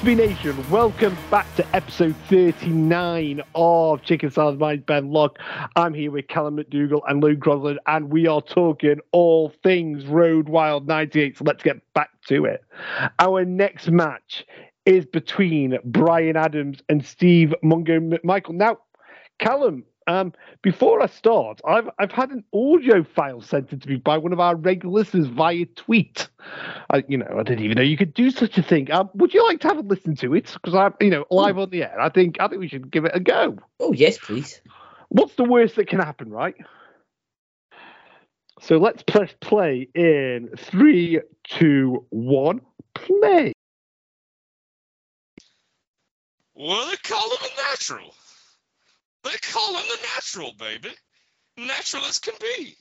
Be nation, welcome back to episode 39 of Chicken Salad Mind Ben Locke. I'm here with Calum McDougall and Logan Crosland, and we are talking all things Road Wild 98. So let's get back to it. Our next match is between Brian Adams and Steve Mongo McMichael. Now, Calum, um, before I start, I've I've had an audio file sent in to me by one of our regular listeners via tweet. I, you know, I didn't even know you could do such a thing. Um, would you like to have a listen to it? Because I'm, you know, live on the air. I think I think we should give it a go. Oh yes, please. What's the worst that can happen, right? So let's press play in three, two, one, play. Well, they call him a natural. They call him the natural, baby. Natural as can be.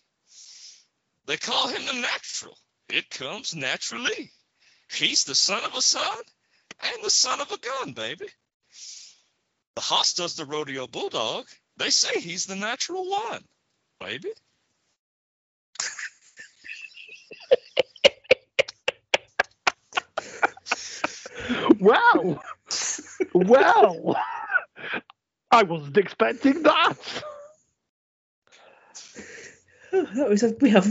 They call him the natural. It comes naturally. He's the son of a son and the son of a gun, baby. The hoss does the rodeo bulldog. They say he's the natural one, baby. Well, well, I wasn't expecting that. That was a, we have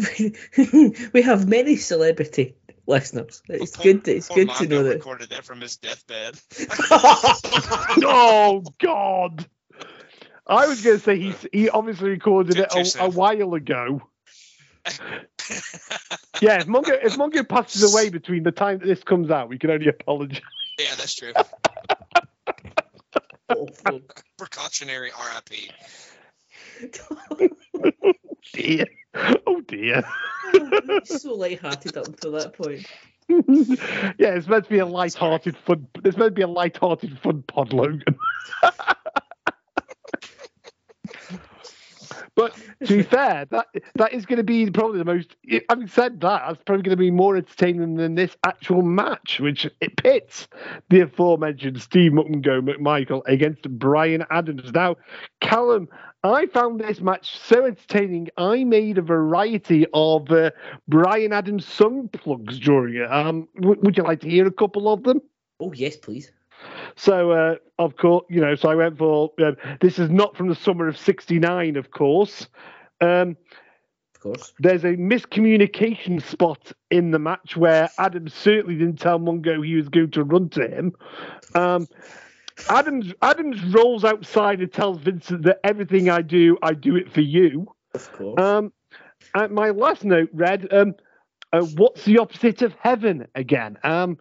(laughs) we have many celebrity listeners. It's Poor- good. It's poor good to know that. recorded that from his deathbed. (laughs) oh God! I was going to say he he obviously recorded Too- it a, a while ago. Yeah, if Mongo if Mongo passes away between the time that this comes out, we can only apologise. yeah, that's true. (laughs) Oh, fuck. Precautionary RIP. (laughs) Dear, oh dear. (laughs) It's so light-hearted up until that point. (laughs) yeah, it's meant to be a light-hearted fun. It's meant to be a light-hearted fun pod, Logan. But to be fair, that that is going to be probably the most. Having said that, that's probably going to be more entertaining than this actual match, which it pits the aforementioned Steve Mongo McMichael against Brian Adams. Now, Calum, I found this match so entertaining. I made a variety of uh, Brian Adams song plugs during it. Um, w- would you like to hear a couple of them? Oh yes, please. So, uh, of course, you know, so I went for um, this is not from the summer of '69, of course. Um, Of course. there's a miscommunication spot in the match where Adams certainly didn't tell Mongo he was going to run to him. Um, Adams Adams rolls outside and tells Vincent that everything I do, I do it for you. Of course. Um, and my last note read, um, uh, "What's the opposite of heaven again?" Um,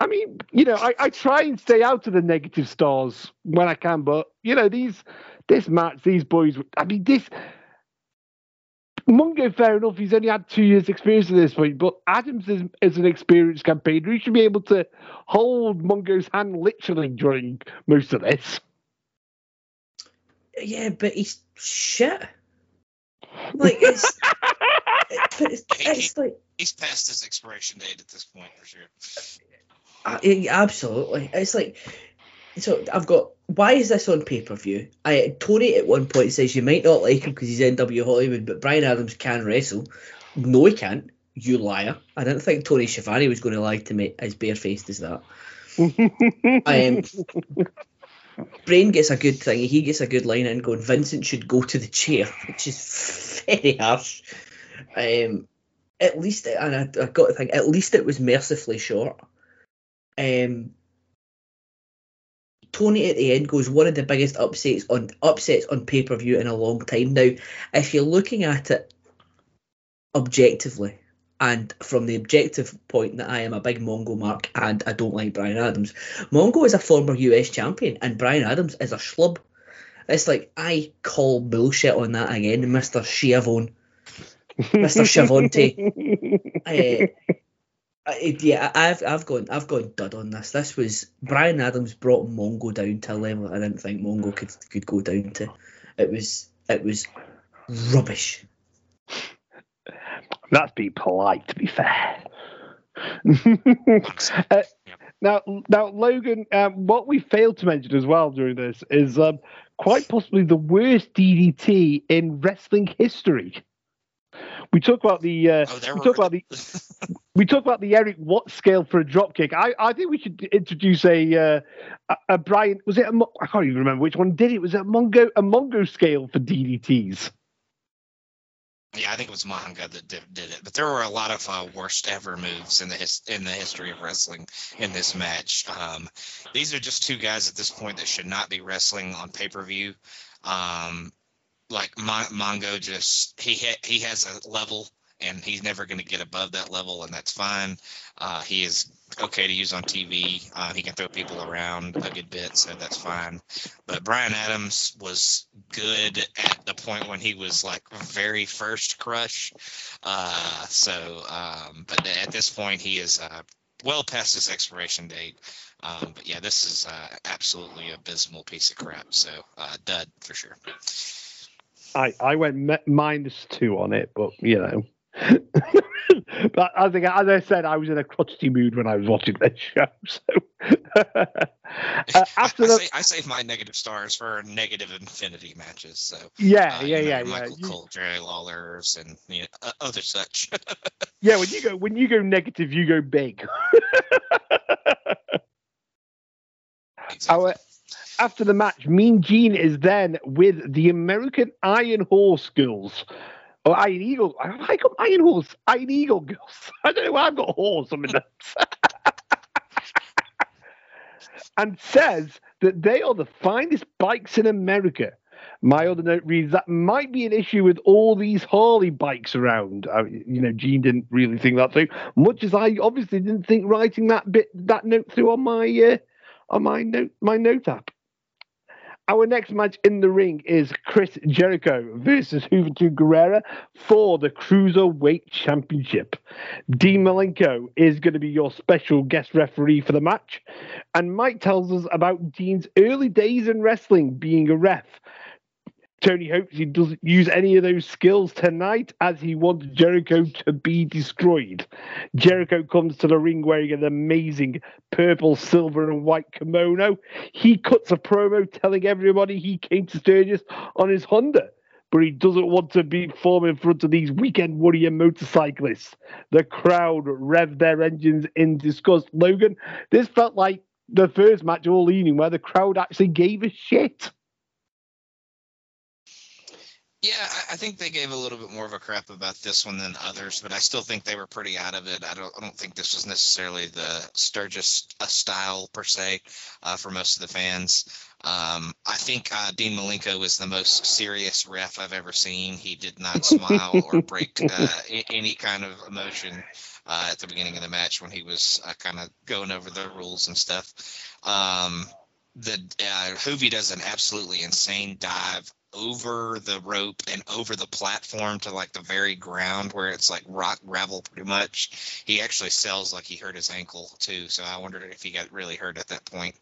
I mean, you know, I, I try and stay out of the negative stars when I can, but you know, these this match, these boys. I mean, this Mongo, fair enough, he's only had two years' experience at this point, but Adams is, is an experienced campaigner. He should be able to hold Mongo's hand literally during most of this. yeah, but he's shit. Like it's, it- (laughs) but it's, it's like He's past his expiration date at this point for sure. Absolutely. It's like so. I've got. Why is this on pay per view? I Tony at one point says you might not like him because he's NW Hollywood, but Brian Adams can wrestle. No, he can't. You liar! I didn't think Tony Schiavone was going to lie to me as barefaced as that. (laughs) Um, Brain gets a good thing. He gets a good line in going. Vincent should go to the chair, (laughs) which is very harsh. Um, at least, and I, I got to think, at least it was mercifully short. Um, Tony at the end goes one of the biggest upsets on upsets on pay per view in a long time. Now, if you're looking at it objectively, and from the objective point that I am a big Mongo mark and I don't like Brian Adams, Mongo is a former US champion and Brian Adams is a schlub. It's like I call bullshit on that again, Mister Schiavone. Mr. (laughs) Shavonte. uh, (laughs) I, yeah, I've I've gone I've gone dud on this. This was Brian Adams brought Mongo down to a level I didn't think Mongo could could go down to. It was it was rubbish. That's be polite, to be fair. (laughs) uh, now, now, Logan, um, what we failed to mention as well during this is um, quite possibly the worst DDT in wrestling history. We talk about the uh, Oh, we talk about the (laughs) we talk about the Eric Watt scale for a dropkick. I, I think we should introduce a uh, a, Brian. Was it a I can't even remember which one did it. Was it a Mongo a Mongo scale for DDTs? Yeah, I think it was Mongo that did, did it, but there were a lot of uh, worst ever moves in the his, in the history of wrestling in this match. Um, these are just two guys at this point that should not be wrestling on pay per view. Um, like Mon- Mongo, just he ha- he has a level, and he's never going to get above that level, and that's fine. Uh, he is okay to use on TV. Uh, he can throw people around a good bit, so that's fine. But Brian Adams was good at the point when he was like very first crush. Uh, so, um, but at this point, he is uh, well past his expiration date. Um, but yeah, this is uh, absolutely abysmal piece of crap. So, uh, dud for sure. I, I went mi- minus two on it, but you know. (laughs) but I think, as I said, I was in a crotchety mood when I was watching this show. (laughs) So uh, (laughs) after I, I, the say, I save my negative stars for negative infinity matches. So, yeah, uh, yeah, you know, yeah, yeah. Michael You- Cole, Jerry Lawler's, and you know, uh, other such. yeah, when you go when you go negative, you go big. Exactly. Our, after the match, Mean Gene is then with the American Iron Horse girls. Or Iron Eagle. I got Iron Horse. Iron Eagle girls. (laughs) I don't know why I've got horse on my notes. (laughs) and says that they are the finest bikes in America. My other note reads that might be an issue with all these Harley bikes around. Uh, you know, Gene didn't really think that through, much as I obviously didn't think writing that bit, that note through on my uh, on my note my note app. Our next match in the ring is Chris Jericho versus Juventud Guerrera for the Cruiserweight Championship. Dean Malenko is going to be your special guest referee for the match. And Mike tells us about Dean's early days in wrestling being a ref. Tony hopes he doesn't use any of those skills tonight as he wants Jericho to be destroyed. Jericho comes to the ring wearing an amazing purple, silver, and white kimono. He cuts a promo telling everybody he came to Sturgis on his Honda, but he doesn't want to be perform in front of these weekend warrior motorcyclists. The crowd rev their engines in disgust. Logan, this felt like the first match all evening where the crowd actually gave a shit. Yeah, I- think they gave a little bit more of a crap about this one than others, but I still think they were pretty out of it. I don't, I don't think this was necessarily the Sturgis uh, style per se uh, for most of the fans. Um, I think uh, Dean Malenko was the most serious ref I've ever seen. He did not smile or (laughs) break uh, any kind of emotion uh, at the beginning of the match when he was uh, kind of going over the rules and stuff. Um, the uh, Juvi does an absolutely insane dive over the rope and over the platform to like the very ground where it's like rock gravel pretty much. He actually sells like he hurt his ankle too, so I wondered if he got really hurt at that point.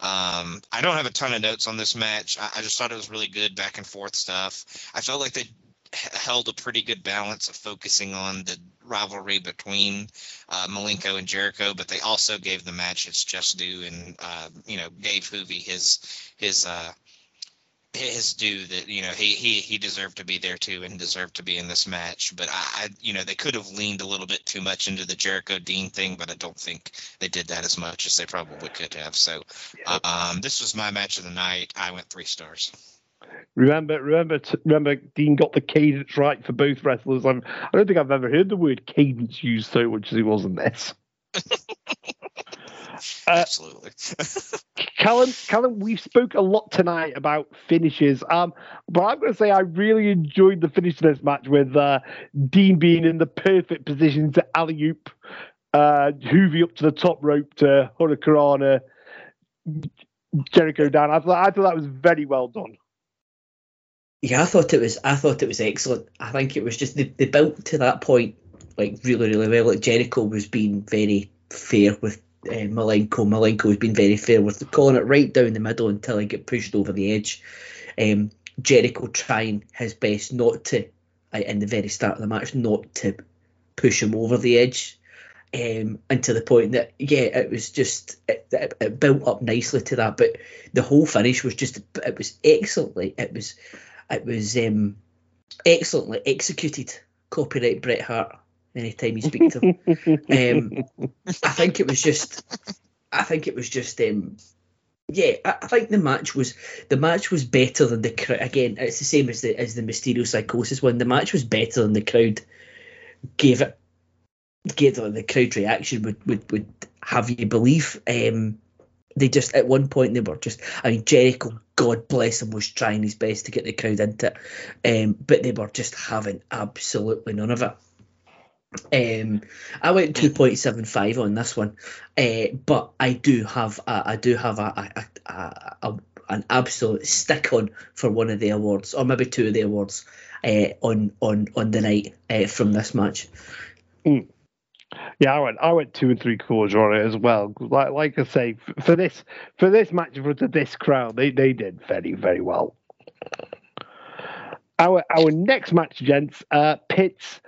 Um, I don't have a ton of notes on this match. I, I just thought it was really good back and forth stuff. I felt like they held a pretty good balance of focusing on the rivalry between uh, Malenko and Jericho, but they also gave the match its just due and uh, you know gave Juvi his his uh, his due that you know he he he deserved to be there too and deserved to be in this match. But I, I you know they could have leaned a little bit too much into the Jericho Dean thing, but I don't think they did that as much as they probably could have. So um, this was my match of the night. I went three stars. Remember, remember, remember. Dean got the cadence right for both wrestlers. I'm, I don't think I've ever heard the word cadence used so much as it was in this. (laughs) Uh, Absolutely. (laughs) Calum, Calum, we spoke a lot tonight about finishes. Um, but I'm going to say I really enjoyed the finish of this match with uh, Dean being in the perfect position to alley oop, uh, Juvi up to the top rope to Hurricanrana, Jericho down. I thought I thought that was very well done. Yeah, I thought it was. I thought it was excellent. I think it was just they, they built to that point like really, really well. Like Jericho was being very fair with uh, Malenko. Malenko was being very fair with calling it right down the middle until he get pushed over the edge. Um, Jericho trying his best not to, uh, in the very start of the match, not to push him over the edge. Um, and to the point that yeah, it was just it, it, it built up nicely to that. But the whole finish was just it was excellently it was it was um, excellently executed. Copyright Bret Hart. Anytime you speak to him, (laughs) um, I think it was just I think it was just um, yeah, I, I think the match was the match was better than the crowd. Again, it's the same as the as the Mysterio Psicosis one. The match was better than the crowd gave it. Gave the, the crowd reaction would, would would have you believe. Um, they just at one point they were just. I mean, Jericho, God bless him, was trying his best to get the crowd into it, um, but they were just having absolutely none of it. Um, I went two point seven five on this one, uh, but I do have a, I do have a, a, a, a, an absolute stick on for one of the awards, or maybe two of the awards, uh, on on on the night uh, from this match. Mm. Yeah, I went. I went two and three quarters on it as well. Like, like I say, for this for this match for this crowd, they they did very very well. Our our next match, gents, uh, pits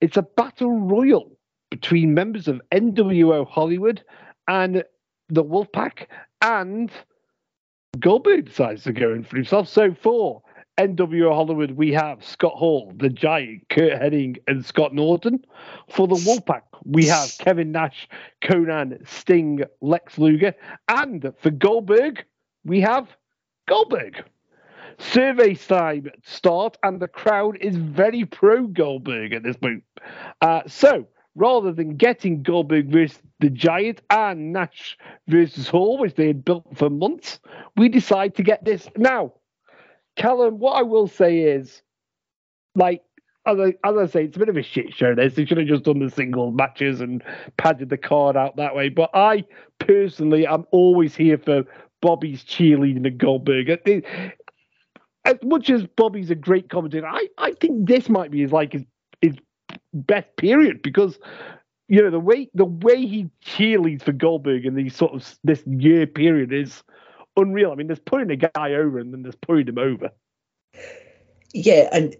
it's a battle royal between members of NWO Hollywood and the Wolfpack, and Goldberg decides to go in for himself. So for NWO Hollywood, we have Scott Hall, the Giant, Curt Hennig, and Scott Norton. For the Wolfpack, we have Kevin Nash, Konnan, Sting, Lex Luger, and for Goldberg, we have Goldberg. Survey time start, and the crowd is very pro Goldberg at this point. Uh, so rather than getting Goldberg versus the Giant and Nash versus Hall, which they had built for months, we decide to get this now. Calum, what I will say is, like, as I, as I say, it's a bit of a shit show. This they should have just done the single matches and padded the card out that way. But I personally, I'm always here for Bobby's cheerleading and Goldberg as much as Bobby's a great commentator, I, I think this might be his like his, his best period because you know the way the way he cheerleads for Goldberg in these sort of this year period is unreal. I mean, there's putting a guy over and then there's putting him over. Yeah, and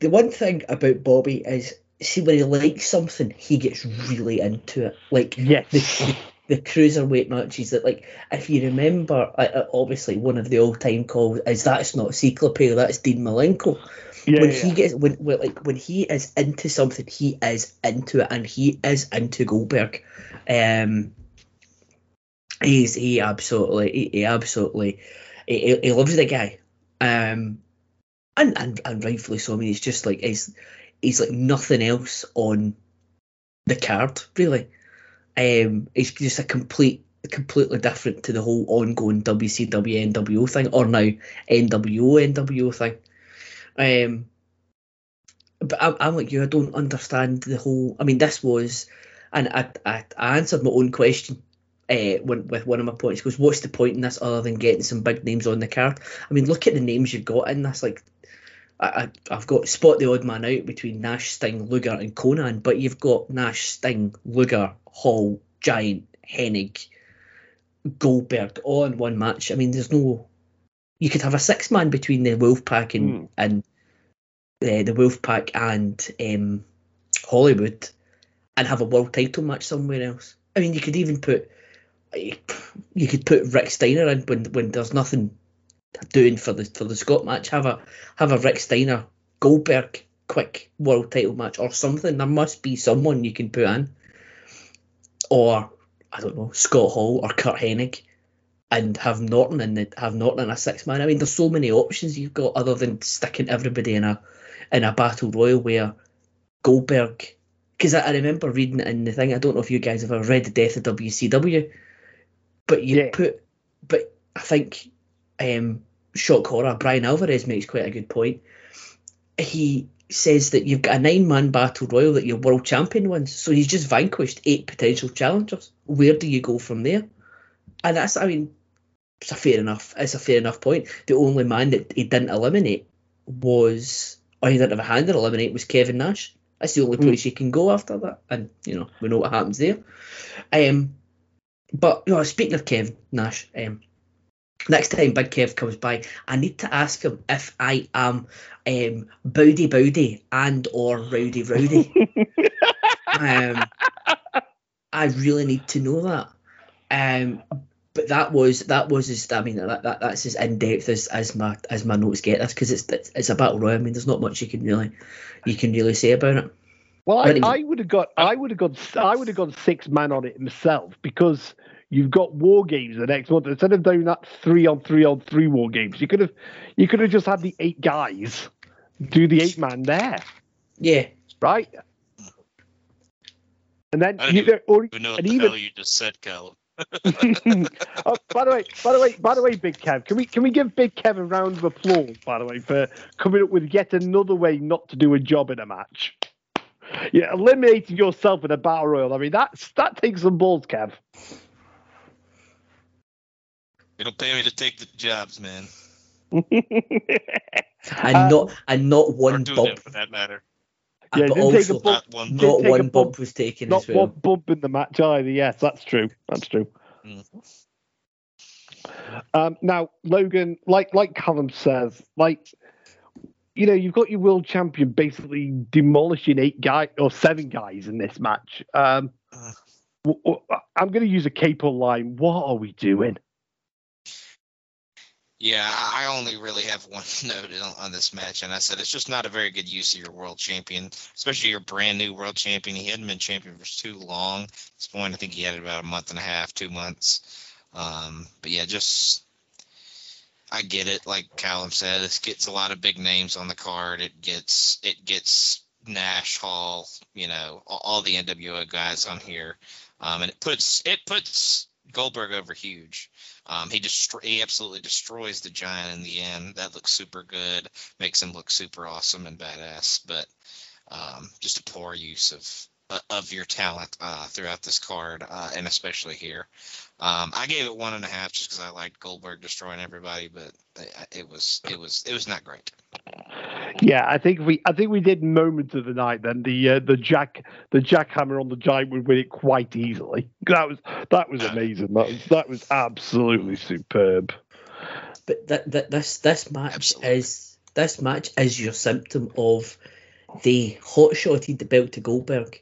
the one thing about Bobby is see when he likes something, he gets really into it. Like yes. the, the cruiserweight matches that like if you remember obviously one of the all time calls is that's not Cyclope that's Dean Malenko. Yeah, when yeah. he gets when, when like when he is into something he is into it and he is into Goldberg. Um he's he absolutely he, he absolutely he, he loves the guy. Um and, and and rightfully so. I mean he's just like he's he's like nothing else on the card really um, it's just a complete, completely different to the whole ongoing WCW NWO thing, or now NWO NWO thing. Um, but I'm, I'm like you. I don't understand the whole. I mean, this was, and I I, I answered my own question. Uh, when, with one of my points goes, what's the point in this other than getting some big names on the card? I mean, look at the names you've got in this. Like, I, have got spot the odd man out between Nash, Sting, Luger, and Konnan, but you've got Nash, Sting, Luger, Hall, Giant, Hennig, Goldberg all in one match. I mean, there's no. You could have a six man between the Wolfpack and Mm. and uh, the Wolfpack and um, Hollywood, and have a world title match somewhere else. I mean, you could even put you could put Rick Steiner in when when there's nothing doing for the for the Scott match. Have a have a Rick Steiner Goldberg quick world title match or something. There must be someone you can put in, or I don't know Scott Hall or Curt Hennig, and have Norton in the have Norton in a six man. I mean, there's so many options you've got other than sticking everybody in a in a battle royal where Goldberg. Because I, I remember reading it in the thing. I don't know if you guys have ever read the Death of WCW, but you Yeah. put. But I think um, shock horror. Bryan Alvarez makes quite a good point. He says that you've got a nine man battle royal that your world champion wins, so he's just vanquished eight potential challengers. Where do you go from there? And that's, I mean, it's a fair enough. It's a fair enough point. The only man that he didn't eliminate was or he didn't have a hand in eliminate was Kevin Nash. That's the only Mm. place you can go after that, and you know we know what happens there. Um, but you know, speaking of Kevin Nash, um, next time Big Kev comes by, I need to ask him if I am um Bowdy Bowdy and or Rowdy Rowdy. (laughs) um, I really need to know that. Um, but that was that was as I mean that, that that's as in depth as, as my as my notes get us because it's, it's it's a battle royal. I mean, there's not much you can really you can really say about it. Well, I, I would have got, I would have got, I would have gone six man on it myself because you've got war games the next month instead of doing that three on three on three war games. You could have, you could have just had the eight guys do the eight man there, Yeah, right? And then I don't you even- or, We know what and the even hell you just said, Calum. (laughs) (laughs) oh, by the way, by the way, by the way, Big Kev, can we can we give Big Kev a round of applause? By the way, for coming up with yet another way not to do a job in a match. Yeah, eliminating yourself in a battle royal. I mean, that's that takes some balls, Kev. You don't pay me to take the jobs, man. (laughs) and Uh, not and not Or one do bump, them for that matter. Yeah, but didn't take a also bump. Not one. Didn't not take a one bump. bump was taken Not as well. one bump in the match either. Yes, that's true. That's true. Mm. Um, now, Logan, like like Calum says, like you know, you've got your world champion basically demolishing eight guys or seven guys in this match. Um, Uh. w- w- I'm going to use a capo line. What are we doing? Yeah, I only really have (laughs) one note on, this match, and I said it's just not a very good use of your world champion, especially your brand new world champion. He hadn't been champion for too long. At this point, I think he had about a month and a half, two months. Um, but yeah, just I get it. Like Calum said, it gets a lot of big names on the card. It gets it gets Nash Hall, you know, all, all the NWO guys on here, um, and it puts it puts Goldberg over huge. Um, he destro- he absolutely destroys the giant in the end. That looks super good. Makes him look super awesome and badass. But um, just a poor use of uh, of your talent uh, throughout this card, uh, and especially here. Um, I gave it one and a half just because I liked Goldberg destroying everybody, but it, it was it was it was not great. Yeah, I think we I think we did moment of the night. Then the uh, the jack the jackhammer on the giant would win it quite easily. (laughs) That was that was amazing. That was that was absolutely superb. But that, that this this match Absolutely. is this match is your symptom of they hot shotted the belt to Goldberg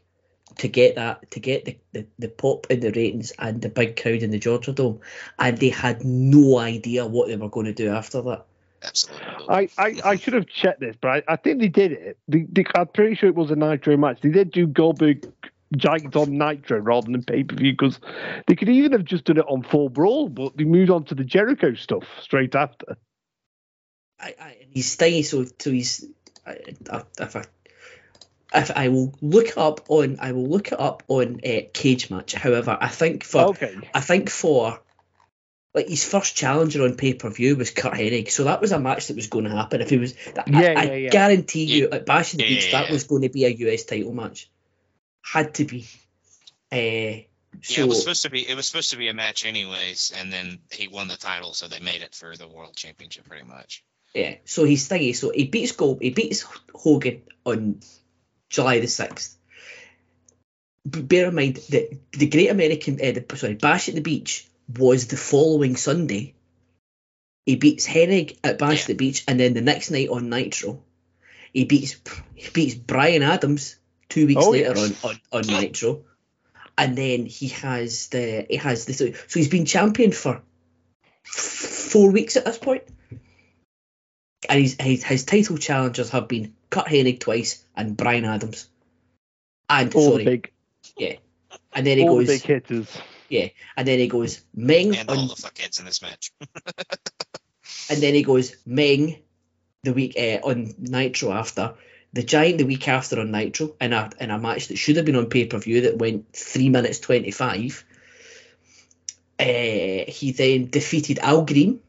to get that to get the, the, the pop in the ratings and the big crowd in the Georgia Dome, and they had no idea what they were going to do after that. Absolutely. I, I, I should have checked this, but I, I think they did it. They, they, I'm pretty sure it was a Nitro match. They did do Goldberg Giant on Nitro rather than pay per view because they could even have just done it on Fall Brawl, but they moved on to the Jericho stuff straight after. I, I he's staying so so he's I, I, if I if I will look up on I will look it up on uh, cage match. However, I think for Okay. I think for like his first challenger on pay per view was Curt Hennig, so that was a match that was going to happen. If he was, I, Yeah, I, yeah, yeah. guarantee you, at Bash in the Yeah, Beach, yeah, that yeah. was going to be a US title match. Had to be. Uh, Yeah, so it was supposed to be. It was supposed to be a match anyways, and then he won the title, so they made it for the world championship, pretty much. yeah, so he's thingy. So he beats Gold, he beats Hogan on July the sixth. Bear in mind that the Great American, uh, the, sorry, Bash at the Beach was the following Sunday. He beats Hennig at Bash at the Beach, and then the next night on Nitro, he beats he beats Brian Adams two weeks Oh, later yes. on, on on Nitro, and then he has the he has this. So he's been champion for four weeks at this point, and he's, his his title challengers have been Curt Hennig twice and Brian Adams, and All sorry, the big, and then he all goes the big hitters. Yeah, and then he goes Meng And on all the fuckheads in this match. (laughs) and then he goes Meng the week uh, on Nitro after the Giant the week after on Nitro in a in a match that should have been on pay per view that went three minutes twenty five. Uh, he then defeated Al Greene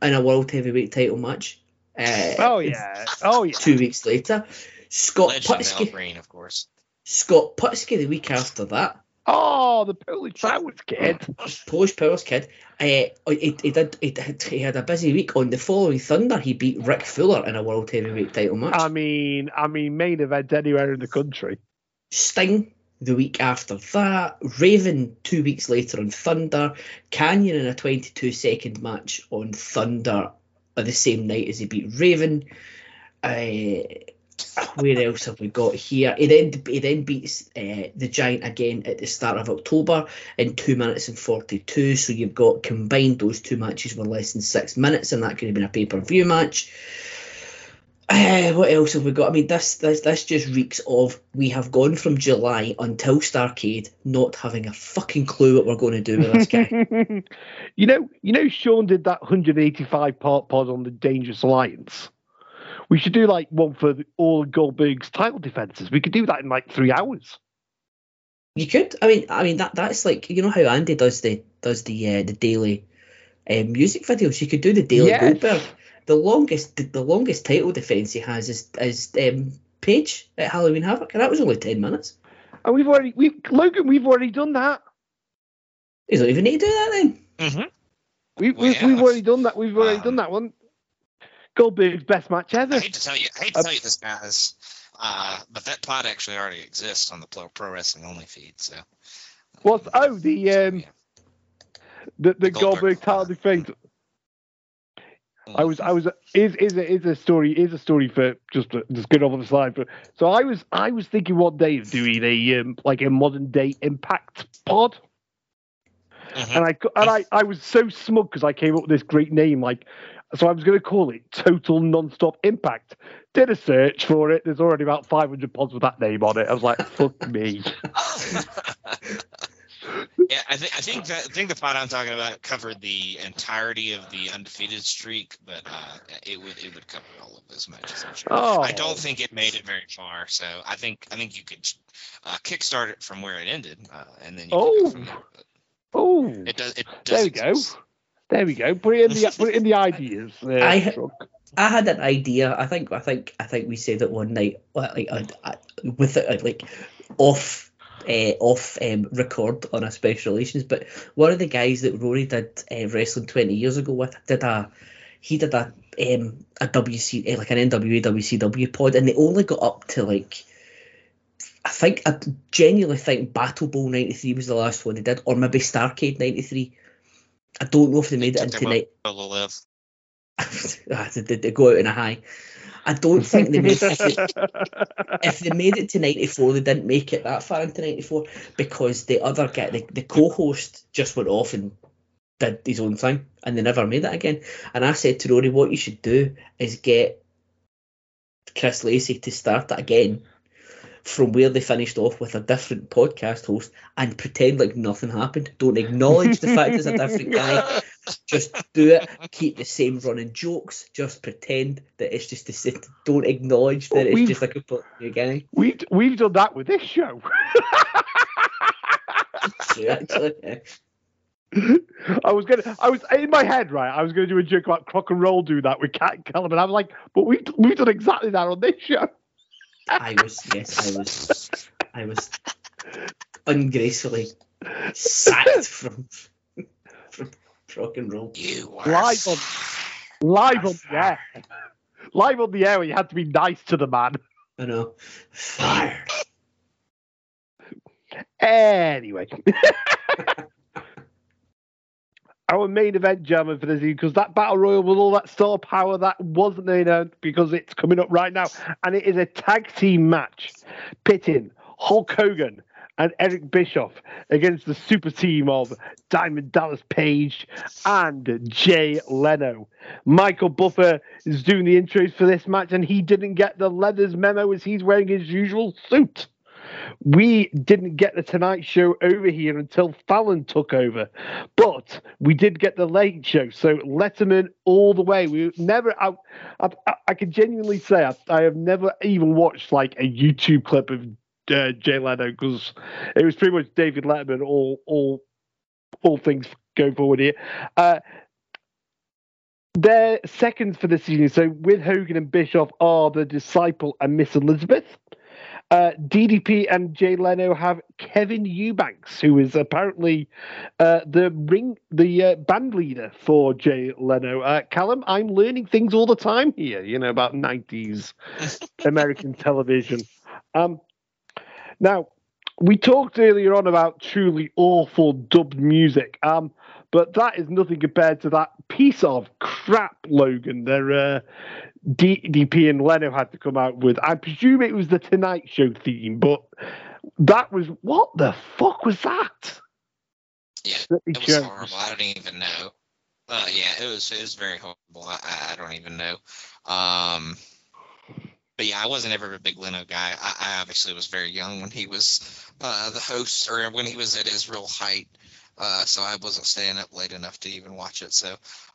in a world heavyweight title match. Uh, Oh yeah, oh yeah. Two weeks later, Scott Legend Al Putski, Green, of course. Scott Putski the week after that Oh, the Polish Powers kid. Polish Powers kid. Uh, he, he did. He, did, he had a busy week. On the following Thunder, he beat Rick Fuller in a World Heavyweight Title match. I mean, I mean, main event anywhere in the country. Sting the week after that. Raven two weeks later on Thunder. Kanyon in a 22 second match on Thunder on the same night as he beat Raven. Uh, where else have we got here? He then he then beats uh, the Giant again at the start of October in two minutes and forty two. So you've got combined those two matches were less than six minutes, and that could have been a pay per view match. Uh, what else have we got? I mean, this this this just reeks of we have gone from July until Starcade not having a fucking clue what we're going to do with this guy. (laughs) you know, you know, Sean did that 185 part pod on the Dangerous Alliance. We should do like one for the, all Goldberg's title defenses. We could do that in like three hours. You could. I mean, I mean that that's like you know how Andy does the does the uh, the daily uh, music videos. You could do the daily Yes. Goldberg. The longest the, the longest title defense he has is is um, Page at Halloween Havoc, and that was only ten minutes. And we've already, we Logan, we've already done that. You don't even need to do that then. hmm We, Well, we, yeah. We've already done that. We've already Um, done that one. Goldberg's best match ever. I hate to tell you, I hate to tell you this, guys, uh, but that pod actually already exists on the Pro, Pro Wrestling Only feed. So What's oh the um yeah. the, the Goldberg. Goldberg title defense? I was I was is is a, is a story is a story for just just get over the slide. But so I was I was thinking one day of doing a um, like a modern day Impact pod, Mhm. and I and I I was so smug because I came up with this great name like. So I was going to call it Total Non-Stop Impact. Did a search for it. There's already about 500 pods with that name on it. I was like, "Fuck me." (laughs) yeah, I think I think that I think the pod I'm talking about covered the entirety of the undefeated streak, but uh, it would it would cover all of those matches. I'm sure. Oh, I don't think it made it very far, so I think I think you could uh, kickstart it from where it ended, uh, and then you Oh. can go from there. Oh, it does. It does there we go. There we go. Put it in the (laughs) put it in the ideas. Uh, I- Truck. I had an idea. I think I think I think we said it one night, well, like with it like off uh, off um, record on a special relations. But one of the guys that Rory did uh, wrestling twenty years ago with did a he did a um, a WC uh, like an NWA WCW pod, and they only got up to like. I think I genuinely think Battle Bowl '93 was the last one they did, or maybe Starcade '93. I don't know if they made it into night. up a little. (laughs) Ah, they, they, they go out in a high. I don't think they made if they, (laughs) if they made it to 94 they didn't make it that far into 94 because the other guy the, the co-host just went off and did his own thing and they never made it again. And I said to Rory what you should do is get Chris Lacey to start it again from where they finished off with a different podcast host and pretend like nothing happened don't acknowledge the fact it's a different (laughs) guy just do it. Keep the same running jokes. Just pretend that it's just the same. Don't acknowledge that it's just like a completely new guy. We've we've done that with this show. Actually. yeah. (laughs) I was gonna, I was in my head, right? I was gonna do a joke about Crock and Roll do that with Cat and Calum, and I was like, but we've we've done exactly that on this show. I was yes, I was, I was ungracefully sacked from from rock and roll. You are Live on, live on (laughs) the air, live on the air. Where you had to be nice to the man. I know, fired. Anyway. (laughs) Our main event, gentlemen, for this evening, because that battle royal with all that star power that wasn't there now because it's coming up right now, and it is a tag team match pitting Hulk Hogan and Eric Bischoff against the super team of Diamond Dallas Page and Jay Leno. Michael Buffer is doing the intros for this match, and he didn't get the leathers memo as he's wearing his usual suit we didn't get the Tonight Show over here until Fallon took over, but we did get the Late Show. So Letterman all the way. We never. I, I, I can genuinely say I, I have never even watched like a YouTube clip of uh, Jay Leno because it was pretty much David Letterman. All all all things going forward here. Uh, their seconds for the season. So with Hogan and Bischoff are the Disciple and Miss Elizabeth. Uh, DDP and Jay Leno have Kevin Eubanks, who is apparently uh, the ring, the uh, band leader for Jay Leno. Uh, Calum, I'm learning things all the time here, you know, about 90s (laughs) American television. Um, now, we talked earlier on about truly awful dubbed music, um, but that is nothing compared to that piece of crap, Logan. Their uh, DDP and Leno had to come out with. I presume it was the Tonight Show theme, but that was what the fuck was that? Yeah, that it was chose? horrible. I don't even know. Uh, yeah, it was it was very horrible. I, I- I don't even know. Um, but yeah, I wasn't ever a big Leno guy. I, I obviously was very young when he was uh, the host, or when he was at his real height. Uh, so I wasn't staying up late enough to even watch it. So,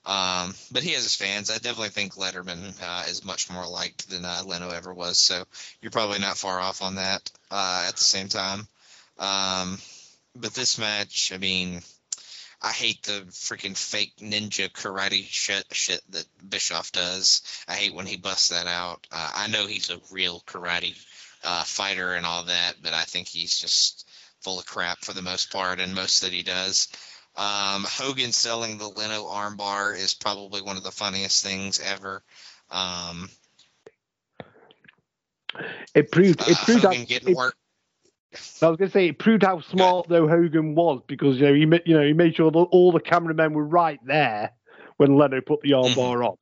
um, but he has his fans. I definitely think Letterman uh, is much more liked than uh, Leno ever was. So you're probably not far off on that. Uh, at the same time, um, but this match, I mean, I hate the freaking fake ninja karate shit shit that Bischoff does. I hate when he busts that out. Uh, I know he's a real karate uh, fighter and all that, but I think he's just full of crap for the most part and most that he does. Um, Hogan selling the Leno armbar is probably one of the funniest things ever. Um, It proved it uh, proved how, Hogan getting it, work. I was going to say it proved how smart though Hogan was because you know he you know he made sure that all the cameramen were right there when Leno put the Mm-hmm. armbar on.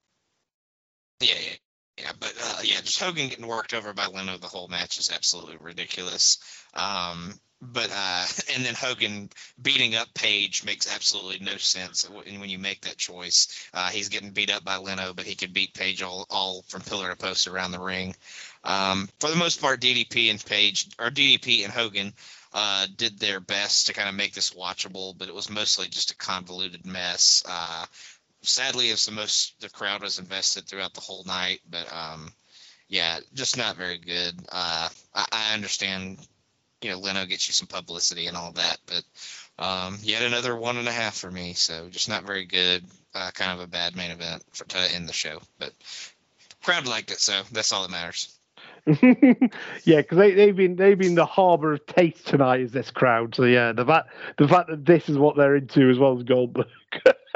Yeah, yeah, yeah. But uh, yeah, just Hogan getting worked over by Leno the whole match is absolutely ridiculous. Um, but uh, (laughs) and then Hogan beating up Page makes absolutely no sense when when you make that choice. Uh, he's getting beat up by Leno, but he could beat Page all, all from pillar to post around the ring. Um, for the most part, DDP and Page or DDP and Hogan uh, did their best to kind of make this watchable, but it was mostly just a convoluted mess. Uh, sadly, it's the most the crowd was invested throughout the whole night, but um, yeah, just not very good. Uh, I, I understand, you know, Leno gets you some publicity and all that, but um, yet another one and a half for me. So just not very good. Uh, kind of a bad main event for to end the show, but crowd liked it, so that's all that matters. (laughs) yeah, because they, they've been they've been the harbour of taste tonight is this crowd. So yeah, the fact the fact that this is what they're into as well as Goldberg. (laughs)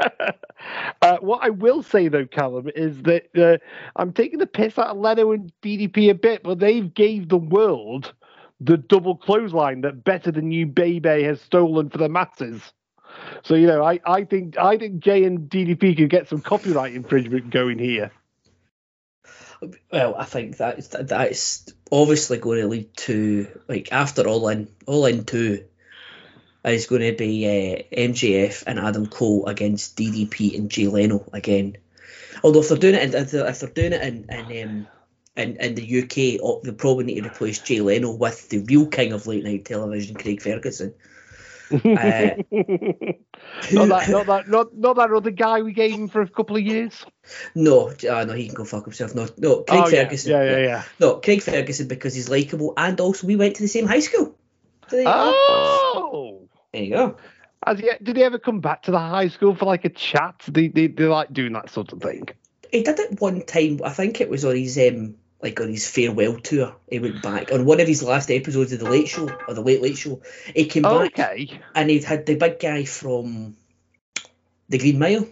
uh, what I will say though, Calum, is that uh, I'm taking the piss out of Leno and DDP a bit, but they've gave the world the double clothesline that Better Than You Baby has stolen for the masses. So you know, I, I think I think Jay and DDP could get some copyright infringement going here. Well, I think that's that's obviously going to lead to like after All In, All In Two is going to be uh, MJF and Adam Cole against DDP and Jay Leno again. Although if they're doing it, in, if they're, if they're doing it in in, um, in in the UK, they probably need to replace Jay Leno with the real king of late night television, Craig Ferguson. (laughs) Uh, not that, not that, not, not that other guy we gave him for a couple of years. No, uh, no, he can go fuck himself. No, no, Craig oh, Ferguson. yeah, yeah, yeah. No, Craig Ferguson because he's likable, and also we went to the same high school. So there you go. Oh, There you go. He, did he ever come back to the high school for like a chat? They, they, they like doing that sort of thing. He did it one time. I think it was on his um, like on his farewell tour. He went back on one of his last episodes of the Late Show or the Late Late Show. He came back and he'd had the big guy from the Green Mile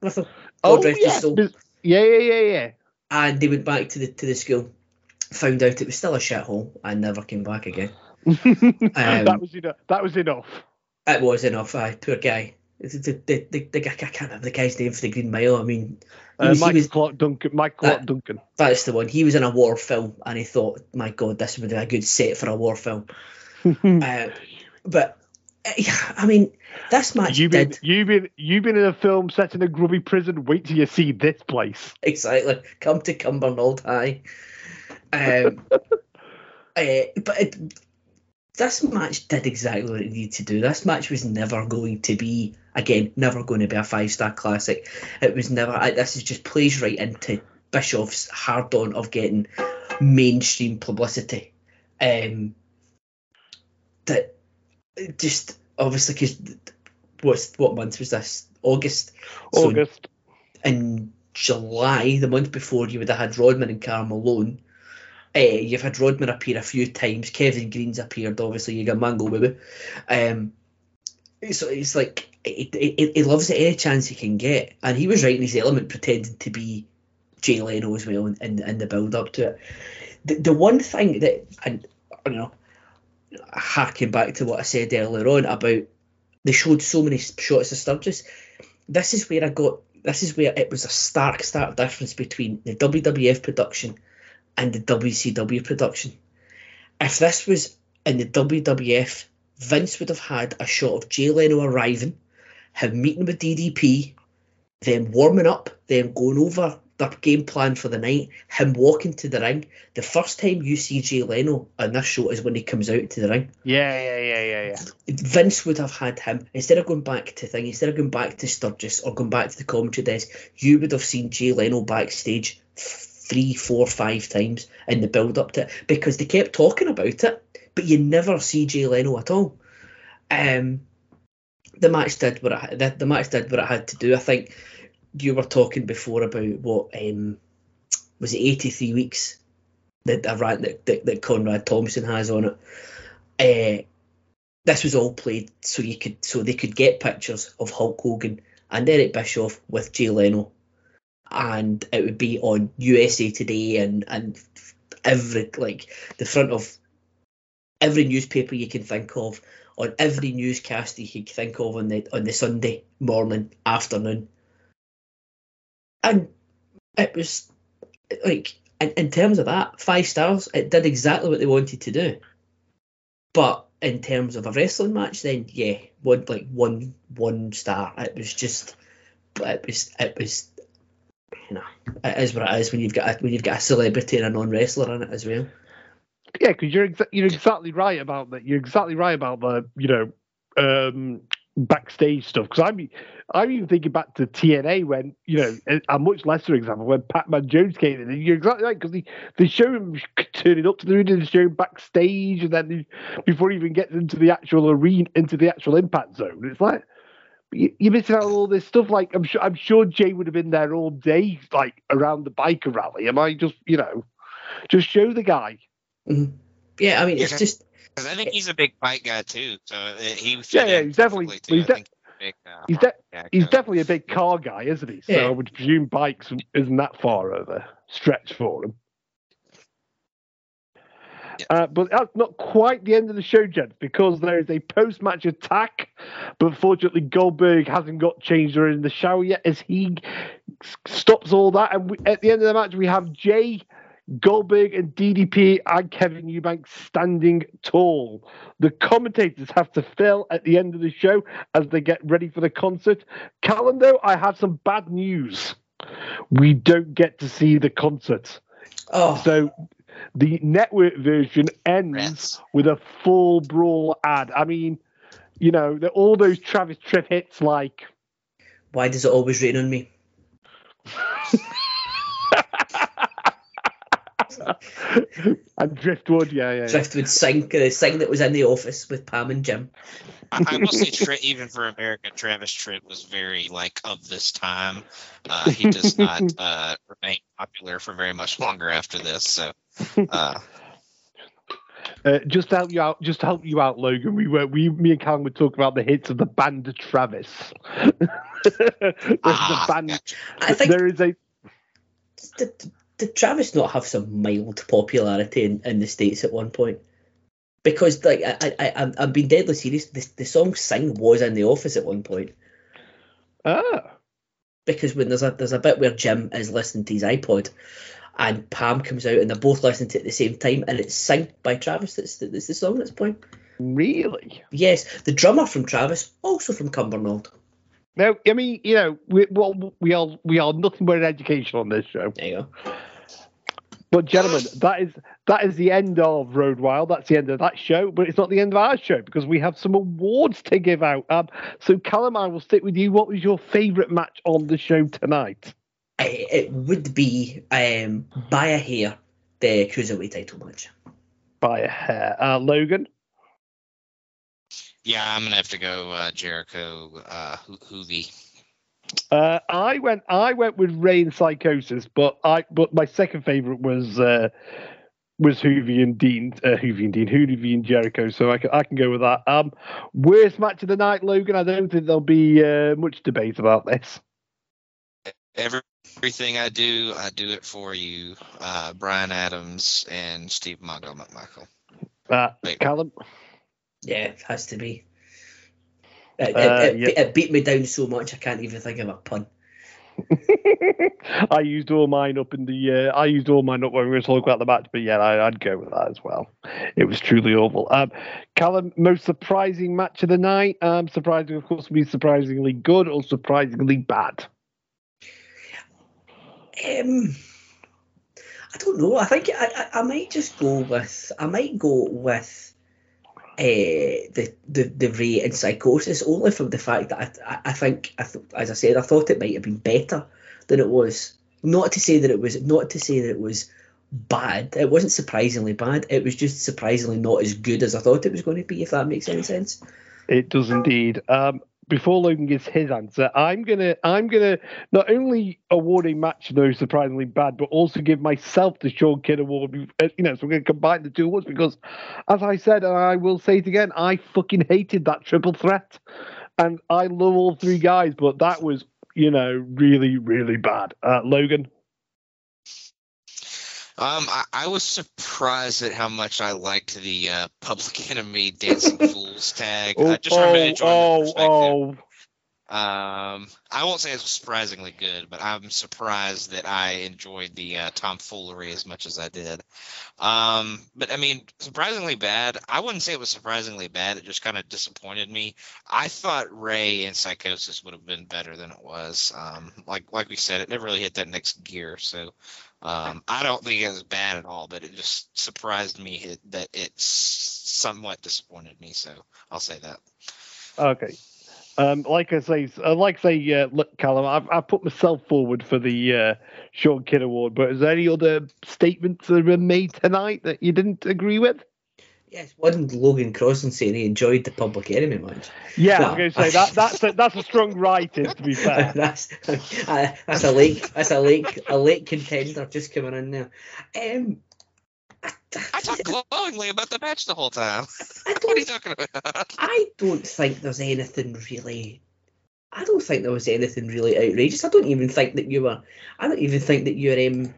with him. Oh, his yeah. Yeah, yeah, yeah. And they went back to the to the school, found out it was still a shithole, and never came back again. (laughs) Um, that was enough. That was enough. It was enough. Aye, poor guy. The, the, the, the, I can't remember the guy's name for the Green Mile. I mean, Uh, was, Clarke Duncan. Uh, Clarke Duncan. that's the one. He was in a war film, and he thought, "My God, this would be a good set for a war film." (laughs) uh, but uh, yeah, I mean, this match You've been, did you've been, you've been in a film set in a grubby prison. Wait till you see this place. exactly come to Cumbernauld High. Um, (laughs) uh, but it, this match did exactly what it needed to do. This match was never going to be, again, never going to be a five star classic. It was never. I, this is just plays right into Bischoff's hard on of getting mainstream publicity. Um, that just obviously because what's what month was this? August. So August. in July, the month before, you would have had Rodman and Karl Malone. Uh, you've had Rodman appear a few times. Kevin Greene's appeared. Obviously, you got Mango Baby. Um, so it's like he, he, he loves it any chance he can get, and he was right in his element, pretending to be Jay Leno as well in, in, in the build up to it. The, the one thing that, and you know, harking back to what I said earlier on about they showed so many shots of Sturgis. This is where I got. This is where it was a stark, stark difference between the WWF production and the WCW production. If this was in the WWF, Vince would have had a shot of Jay Leno arriving, him meeting with DDP, them warming up, them going over their game plan for the night, him walking to the ring. The first time you see Jay Leno on this show is when he comes out to the ring. Yeah, yeah, yeah, yeah, yeah. Vince would have had him instead of going back to thing, instead of going back to Sturgis or going back to the commentary desk, you would have seen Jay Leno backstage three, four, five times in the build up to it because they kept talking about it, but you never see Jay Leno at all. Um, the match did what it, the, the match did what it had to do. I think you were talking before about what um, was it 83 weeks that a rant that, that, that Conrad Thompson has on it. Uh, this was all played so you could so they could get pictures of Hulk Hogan and Eric Bischoff with Jay Leno, and it would be on USA Today and and every like the front of every newspaper you can think of, on every newscast he could think of on the on the Sunday morning afternoon. And it was like in, in terms of that five stars it did exactly what they wanted to do. But in terms of a wrestling match then yeah one like one one star. It was just it was it was you know it is what it is when you've got a, when you've got a celebrity and a non-wrestler in it as well Yeah, because you're exa- you're exactly right about that. You're exactly right about the you know um, backstage stuff. Because I'm I'm even thinking back to TNA when you know a, much lesser example when Pac-Man Jones came in. And you're exactly right because they they show him turning up to the arena, they show backstage, and then before he even gets into the actual arena, into the actual impact zone, it's like. you- You're missing out on all this stuff. Like I'm sure, I'm sure Jay would have been there all day, like around the biker rally. Am I just, you know, just show the guy? Mhm. yeah i mean it's Yeah. just 'Cause I think he's a big bike guy too, so uh, he fit Yeah, yeah, he's definitely- too. he's de- a big, uh, He's de- He's definitely a big car guy, isn't he? So Yeah. I would presume bikes isn't that far of a stretch for him. Yeah. Uh, but that's not quite the end of the show, gents, because there is a post-match attack. But fortunately, Goldberg hasn't got changed or in the shower yet, as he stops all that. And we, at the end of the match, we have Jay, Goldberg, and DDP and Kevin Eubanks standing tall. The commentators have to fill at the end of the show as they get ready for the concert. Calum, though, I have some bad news. We don't get to see the concert. oh So the network version ends Rats. with a Fall Brawl ad. I mean, you know, all those Travis Tritt hits like why does it always rain on me (laughs) (laughs) and Driftwood, yeah, yeah. yeah. driftwood sing the sink that was in the office with pam and jim I, I will say, Tritt, even for America, Travis Tritt was very like of this time. Uh, he does not (laughs) uh, remain popular for very much longer after this. So, uh, (laughs) Uh, just to help you out, just to help you out, Logan. We were, we, me and Calum were talking about the hits of the band Travis. Ah, the band. i think There is a did, Travis not have some mild popularity in, in the states at one point? Because like I I I'm, I'm being deadly serious. The, the song "Sing" was in the office at one point. ah. Because when there's a there's a bit where Jim is listening to his iPod, and Pam comes out and they're both listening to it at the same time, and it's "Sing" by Travis. That's the, that's the song that's playing. Really? Yes, the drummer from Travis, also from Cumbernauld. No, I mean, you know, we well, we are we are nothing but an education on this show. There you go. But gentlemen, that is that is the end of Road Wild. That's the end of that show. But it's not the end of our show because we have some awards to give out. Um, so Calum, I will stick with you. What was your favourite match on the show tonight? It would be um, by a hair the cruiserweight title match. By a hair, uh, Logan. Yeah, I'm gonna have to go uh, Jericho uh, Ho- Juvi. Uh, I went I went with Rey Psicosis, but I but my second favourite was uh, was Juvi and Dean, uh, Juvi and Dean, Juvi and Jericho. So I can, I can go with that. Um, worst match of the night, Logan. I don't think there'll be uh, much debate about this. Everything I do, I do it for you. Uh, Brian Adams and Steve Mongo McMichael. Uh, Wait. Calum, Yeah, it has to be. It, Uh, it, it, yeah. it beat me down so much I can't even think of a pun. (laughs) I used all mine up in the. Uh, I used all mine up when we were talking about the match, but yeah, I, I'd go with that as well. It was truly awful. Um, Calum, most surprising match of the night. Um, surprising, of course, would be surprisingly good or surprisingly bad. Um, I don't know. I think I, I, I might just go with. I might go with uh, the the the Rey and Psicosis only from the fact that I, I, I think I th- as I said I thought it might have been better than it was. Not to say that it was not to say that it was bad. It wasn't surprisingly bad. It was just surprisingly not as good as I thought it was going to be. If that makes any sense. It does indeed. Um, before Logan gives his answer, I'm gonna I'm gonna not only award a match though surprisingly bad, but also give myself the Sean Kidd award. uh, You know, so we're gonna combine the two awards because, as I said, and I will say it again, I fucking hated that triple threat, and I love all three guys, but that was you know really really bad. Uh, Logan, Um, I, I was surprised at how much I liked the uh, Public (laughs) Enemy Dancing Fools tag. I just remember enjoying oh, oh, Um, I won't say it's surprisingly good, but I'm surprised that I enjoyed the uh, tomfoolery as much as I did. Um, but I mean, surprisingly bad. I wouldn't say it was surprisingly bad. It just kind of disappointed me. I thought Rey and Psicosis would have been better than it was. Um, like like we said, it never really hit that next gear. So um, I don't think it was bad at all, but it just surprised me that it somewhat disappointed me. So I'll say that. Okay. Um, like I say, uh, like I say, uh, look, Calum, I've, I've put myself forward for the uh, Sean Kidd Award, but is there any other statements that were made tonight that you didn't agree with? Yes, wasn't Logan Crosland saying he enjoyed the Public Enemy match? Yeah, No. I'm going to say that that's a, that's a strong writing, to be (laughs) fair. that's uh, that's a late that's a late a late contender just coming in there. Um, I, I talked glowingly about the match the whole time. I (laughs) What are you don't talking about? I don't think there's anything really. I don't think there was anything really outrageous. I don't even think that you were. I don't even think that your um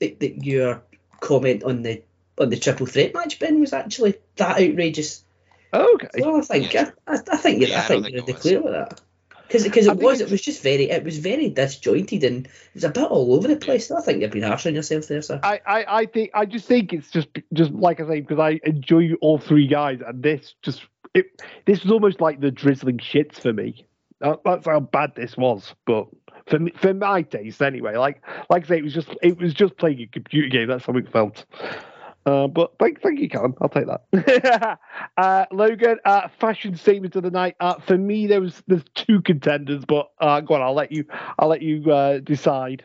that, that your comment on the on the triple threat match Ben was actually that outrageous. Oh, okay. Well, I think Yeah. I, I think you Yeah, I I think don't you're think it was. clear with that. Because because I it was it was just very it was very disjointed and it was a bit all over the place. I think you've been harsh on yourself there, sir. I, I, I think I just think it's just just like I say because I enjoy all three guys and this just it this was almost like the drizzling shits for me. That- That's how bad this was, but for me, for my taste anyway. Like like I say, it was just it was just playing a computer game. That's how it felt. Uh, but thank, thank you, Calum. I'll take that. (laughs) uh, Logan, uh, fashion statement of the night. Uh, for me, there was there's two contenders, but uh, go on. I'll let you. I'll let you uh, decide.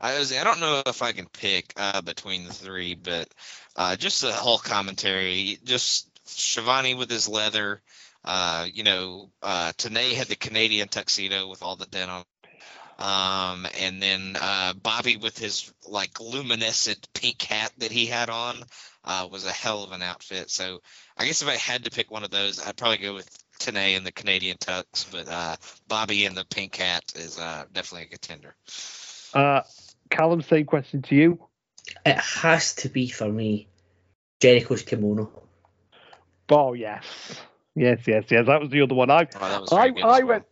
I was, I don't know if I can pick uh, between the three, but uh, just the whole commentary, just Schiavone with his leather. Uh, you know, uh, Tenay had the Canadian tuxedo with all the denim. Um, and then uh, Bobby with his like luminescent pink hat that he had on uh, was a hell of an outfit. So I guess if I had to pick one of those, I'd probably go with Tenay and the Canadian tux, but uh, Bobby and the pink hat is uh, definitely a contender. Uh, Calum, same question to you. It has to be for me, Jericho's kimono. Oh yes, yes, yes, yes. That was the other one. I Oh, that was very I, I well. went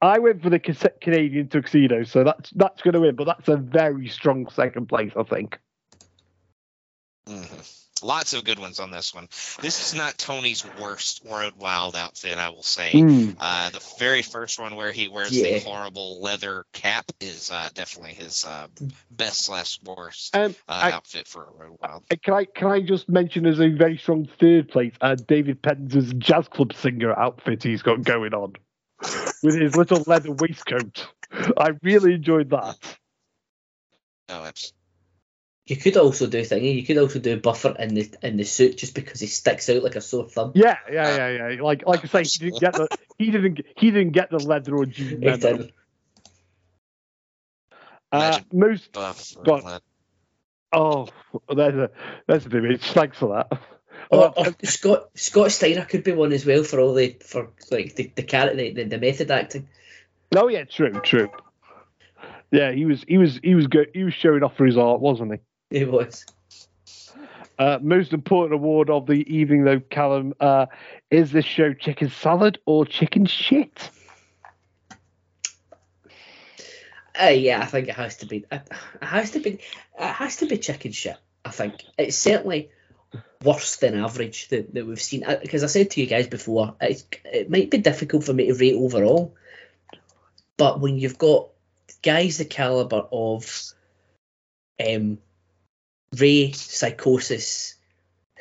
I went for the Cas- Canadian tuxedo, so that's that's going to win. But that's a very strong second place, I think. Mhm. Lots of good ones on this one. This is not Tony's worst Road Wild outfit, I will say. Hmm. Uh, the very first one where he wears Yeah. the horrible leather cap is uh, definitely his uh, best slash worst Um, uh, I- outfit for a Road Wild. Can I can I just mention as a very strong third place, uh, David Penz's jazz club singer outfit he's got going on with his little leather waistcoat. I really enjoyed that. No, it's You could also do thingy. You could also do Buffer in the in the suit just because he sticks out like a sore thumb. Yeah, yeah, yeah, yeah. Like like I say, he didn't get the he didn't he didn't get the leather or jean He didn't. Uh, most buff. Go on. leather. Oh, there's a there's a bit of Thanks for that. Or, or Scott Scott Steiner could be one as well for all the for like the the character the, the method acting. Oh yeah, true, true. Yeah, he was he was he was good. He was showing off for his art, wasn't he? He was. Uh, most important award of the evening, though, Calum, uh, is this show chicken salad or chicken shit? Uh, yeah, I think it has to be. It has to be. It has to be chicken shit. I think it's certainly worse than average that, that we've seen. Because I said to you guys before, it, it might be difficult for me to rate overall, but when you've got guys the caliber of um, Rey, Psicosis,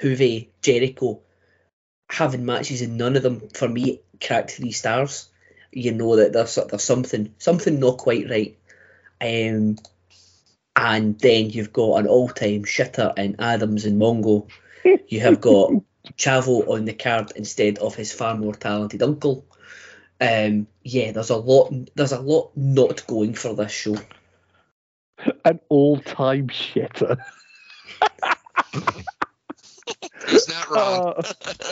Juvi, Jericho, having matches and none of them for me cracked three stars, you know that there's there's something something not quite right. Um, and then you've got an all-time shitter in Adams and Mongo. You have got (laughs) Chavo on the card instead of his far more talented uncle. Um, yeah, there's a lot. There's a lot not going for this show. An all-time shitter. He's not wrong. (laughs)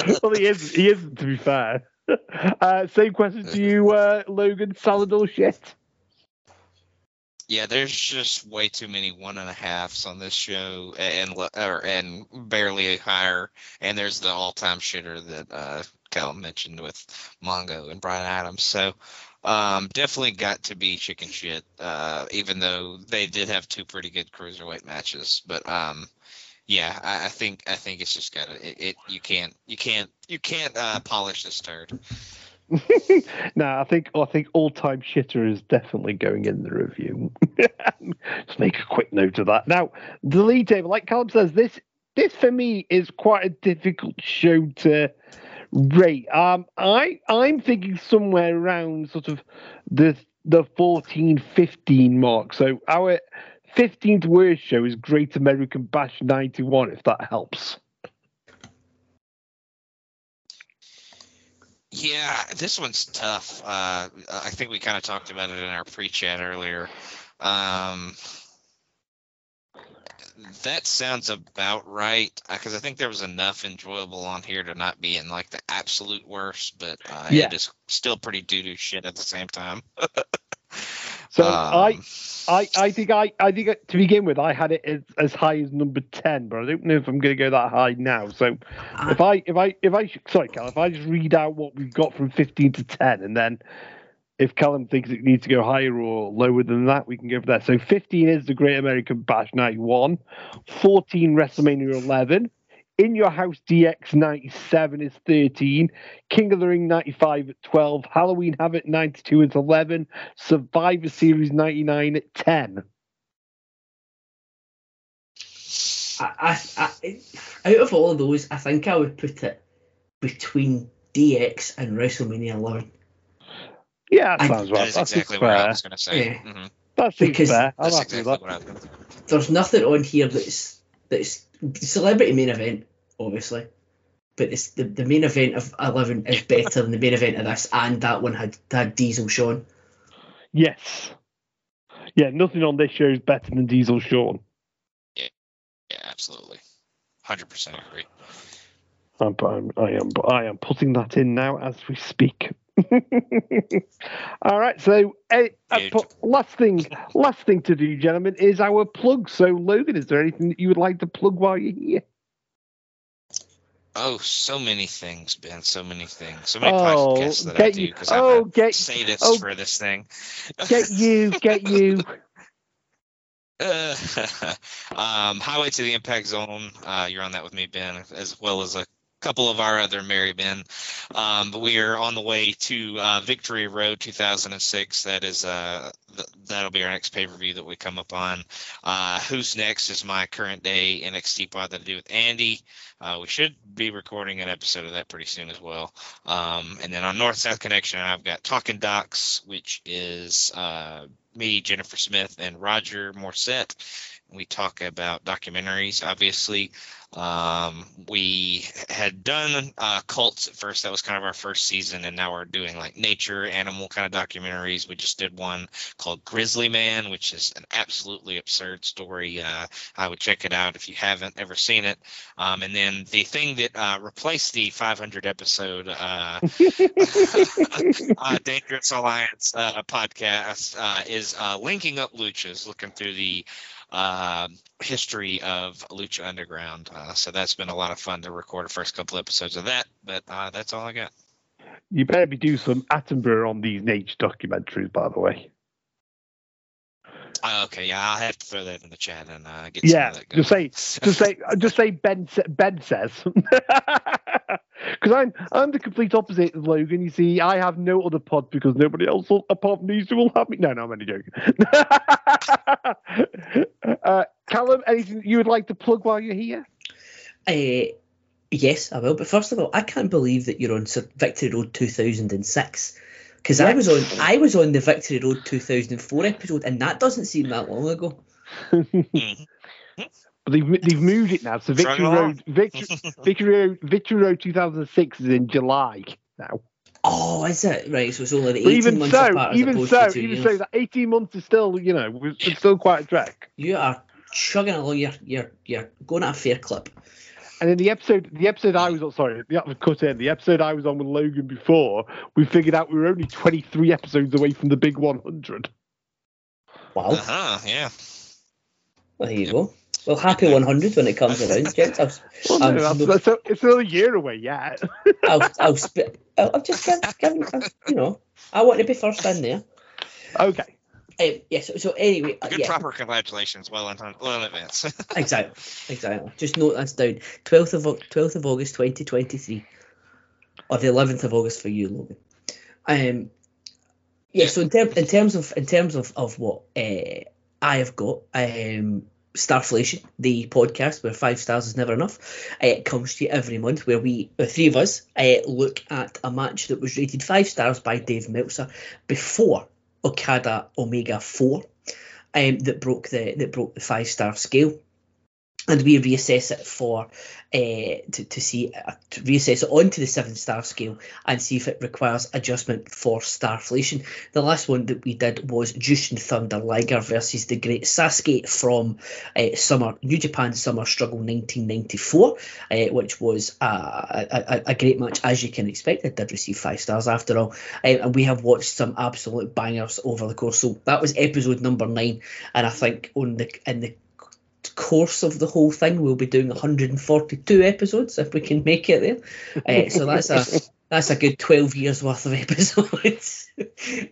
Uh, well, he is. He isn't. To be fair. (laughs) Uh, same question to you, uh, Logan. Salad or shit? Yeah, there's just way too many one and a halves on this show, and or, and barely higher. And there's the all-time shitter that uh, Calum mentioned with Mongo and Brian Adams. So um, definitely got to be chicken shit. Uh, even though they did have two pretty good cruiserweight matches, but um, yeah, I, I think I think it's just got it, it. You can't you can't you can't uh, polish this turd. (laughs) no, I think I think all time shitter is definitely going in the review. (laughs) Just make a quick note of that. Now, the lead table, like Calum says, this this for me is quite a difficult show to rate. Um, I I'm thinking somewhere around sort of the the 14, 15 mark. So our 15th worst show is Great American Bash 91, if that helps. Yeah, this one's tough. Uh, I think we kind of talked about it in our pre-chat earlier. Um, that sounds about right because I think there was enough enjoyable on here to not be in like the absolute worst, but uh, Yeah. it is still pretty doo doo shit at the same time. (laughs) So Um, I, I, I think I, I think uh, to begin with, I had it as, as high as number ten, but I don't know if I'm going to go that high now. So if I, if I, if I, sorry, Cal, if I just read out what we've got from fifteen to ten, and then if Calum thinks it needs to go higher or lower than that, we can go for that. So fifteen is the Great American Bash '91, fourteen WrestleMania 11. In Your House DX 97 is 13. King of the Ring 95 at 12. Halloween Havoc 92 at 11. Survivor Series 99 at 10. I, I, I, out of all of those, I think I would put it between DX and WrestleMania 11. Yeah, that sounds that right. is That exactly seems what I was going to say. Yeah. Mhm. That seems Because fair. I'm That's exactly with what I was going to There's nothing on here that's that's celebrity main event, obviously. But it's the, the main event of 11 is better than the main event of this, and that one had had Diesel Sean. Yes. Yeah, nothing on this show is better than Diesel Sean. Yeah, absolutely. 100% agree. I'm, I'm, I am, I am putting that in now as we speak. (laughs) All right, so eh, uh, last thing, last thing to do, gentlemen, is our plug. So, Logan, is there anything that you would like to plug while you're here? Oh, so many things, Ben. So many things. So many Oh, podcasts that I do because oh, I'm get- sadist oh. for this thing. Get you, get you. Uh, (laughs) (laughs) um, Highway to the Impact Zone. Uh, you're on that with me, Ben, as well as a couple of our other Merry men. Um, but we are on the way to uh, Victory Road 2006. That is uh, th- that'll be our next pay per view that we come up on. Uh, Who's next is my current day NXT pod that I do with Andy. Uh, we should be recording an episode of that pretty soon as well. Um, and then on North South Connection, I've got Talking Docs, which is uh, me, Jennifer Smith, and Roger Morissette. We talk about documentaries, obviously. Um, we had done uh, cults at first. That was kind of our first season, and now we're doing like nature, animal kind of documentaries. We just did one called Grizzly Man, which is an absolutely absurd story. Uh, I would check it out if you haven't ever seen it. Um, and then the thing that uh, replaced the 500 episode uh, (laughs) (laughs) uh, Dangerous Alliance uh, podcast uh, is uh, linking up luchas, looking through the uh, history of Lucha Underground. Uh, so that's been a lot of fun to record the first couple episodes of that. But uh, that's all I got. You better be doing some Attenborough on these nature documentaries, by the way. Uh, okay, yeah, I'll have to throw that in the chat and uh, get Yeah, some of that going. just say, just say, just say Ben. Ben says, (laughs) because I'm I'm the complete opposite of Logan. You see, I have no other pod because nobody else will, apart from these two will have me. No, no, I'm only joking. (laughs) uh, Calum, anything you would like to plug while you're here? Uh, yes, I will. But first of all, I can't believe that you're on Sir Victory Road 2006 because I was on I was on the Victory Road 2004 episode, and that doesn't seem that long ago. (laughs) But they've they've moved it now. So Victory Road, Victory, (laughs) Victory Road, Victory Road 2006 is in July now. Oh, is it right? So it's only But 18 even months so, apart even so, to two even years. so, that 18 months is still, you know, it's still quite a trek. You are chugging along. You're you're you're going at a fair clip. And in the episode, the episode I was on, sorry, the cut in. The episode I was on with Logan before, we figured out we were only 23 episodes away from the big 100. Wow. Uh-huh, yeah. Well, there you go. Well, happy 100 when it comes around, gents. I'll, Well, no, that's, no- that's, it's still a year away yet. (laughs) I'll, I'll, sp- I'll, I'll just give, give, you know, I want to be first in there. okay. Um, yeah, so, so anyway, uh, Good yeah, proper congratulations. Well in, well in advance. (laughs) exactly, exactly. Just note that's down. 12th of, 12th of August 2023. Or the 11th of August for you, Logan. Um, yeah, so in, term, in terms of in terms of, of what uh, I have got, um, Starflation, the podcast where five stars is never enough, uh, it comes to you every month where we, the three of us, uh, look at a match that was rated five stars by Dave Meltzer before Okada Omega Four, um, that broke the that broke the five star scale. And we reassess it for uh, to, to see uh, to reassess it onto the seven star scale and see if it requires adjustment for starflation. The last one that we did was Jushin Thunder Liger versus the Great Sasuke from uh, Summer New Japan Summer Struggle 1994, uh, which was a, a, a great match as you can expect. It did receive five stars after all, and we have watched some absolute bangers over the course. So that was episode number nine, and I think on the in the course of the whole thing we'll be doing 142 episodes if we can make it there. Uh, so that's a (laughs) that's a good 12 years worth of episodes. (laughs)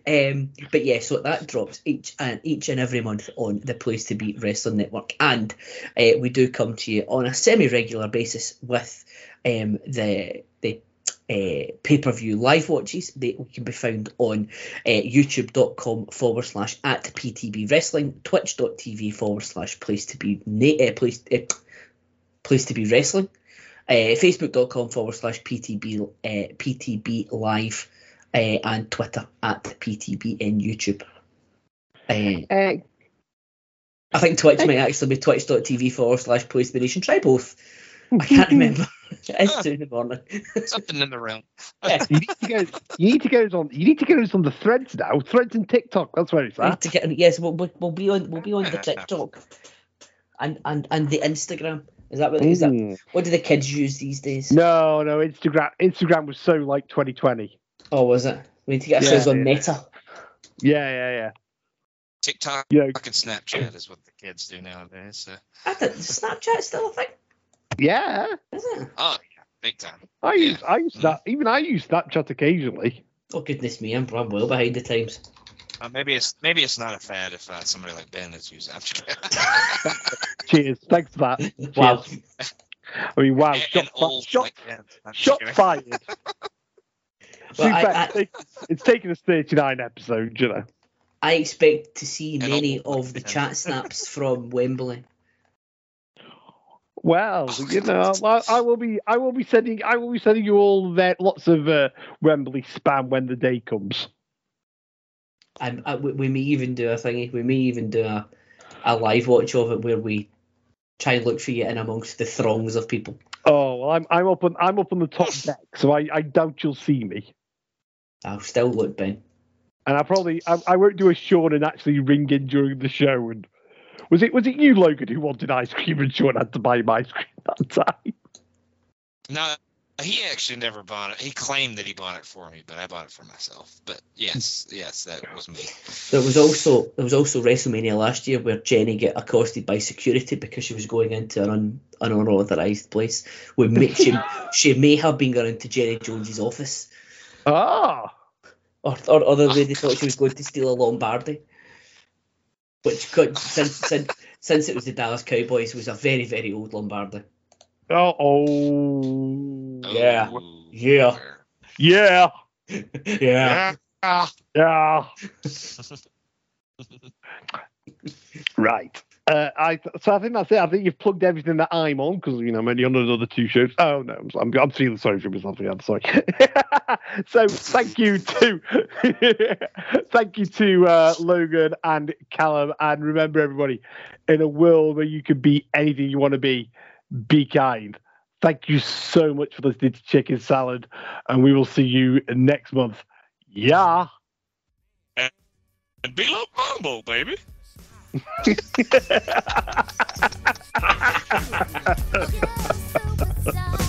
Um but yeah so that drops each and each and every month on the place to be wrestling network. And uh, we do come to you on a semi-regular basis with um the the uh, pay-per-view live watches they can be found on uh, youtube.com forward slash at ptb wrestling twitch.tv forward slash place to be na- uh, place, uh, place to be wrestling uh, facebook.com forward slash ptb uh, ptb live uh, and twitter at ptb in youtube. Uh, Uh, i think twitch might actually be twitch.tv forward slash place to be nation try both. I can't remember (laughs) it's two in the morning Something in the realm. (laughs) yeah you need to go. You need to get us on. You need to get us on the threads now. Threads and TikTok. That's where it's We need at. to get yes, we'll, we'll, we'll be on we'll be on the (laughs) TikTok and and and the Instagram. Is that what is that? Mm. What do the kids use these days? No, no. Instagram. Instagram was so like 2020. Oh, was it? We need to get Yeah, on yeah. Meta. Yeah, yeah, yeah. TikTok Yeah, and Snapchat is what the kids do nowadays. So. I think Snapchat still a thing, yeah. is it? Oh yeah, big time. I use. I use Mm. that. Even I use Snapchat occasionally. Oh goodness me, I'm I'm well behind the times. Uh, maybe it's maybe it's not a fad if uh, somebody like Ben is using Snapchat. (laughs) Cheers. Thanks for that. (laughs) Wow. Cheers. I mean, wow. And- Shot, and fi- old shot, like Ben. Shot fired. (laughs) Well, I- I- It's taken- it's taken us 39 episodes, you know. I expect to see many of the chat snaps from Wembley. Well, you know, I, I will be, I will be sending, I will be sending you all that lots of uh, Wembley spam when the day comes. And I, we, we may even do a thingy. We may even do a a live watch of it where we try and look for you in amongst the throngs of people. Oh, well, I'm I'm up on I'm up on the top deck, so I, I doubt you'll see me. I'll still look, Ben. And I probably I, I won't do a Sean and actually ring in during the show. And was it was it you, Logan, who wanted ice cream and Sean had to buy him ice cream that time? No, he actually never bought it. He claimed that he bought it for me, but I bought it for myself. But yes, yes, that was me. There was also there was also WrestleMania last year where Jenny get accosted by security because she was going into an un, an unauthorized place. We may, she (laughs) she may have been going into Jerry Jones's office, Ah, or or other way they (laughs) thought she was going to steal a Lombardi, which could since since since it was the Dallas Cowboys was a very very old Lombardi. oh, oh, Yeah. Yeah. (laughs) yeah, yeah. Ah. yeah. (laughs) right. Uh, I so I think that's it. I think you've plugged everything that I'm on because you know I'm only on another two shows. Oh no, I'm, I'm, I'm feeling sorry for myself again. Sorry. (laughs) so thank you to (laughs) thank you to uh, Logan and Calum, and remember everybody, in a world where you can be anything you want to be, be kind. Thank you so much for listening to Chicken Salad, and we will see you next month. Yeah. And be like Mambo, baby. Yeah, yeah. Some got hopes (laughs) and dreams,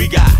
we got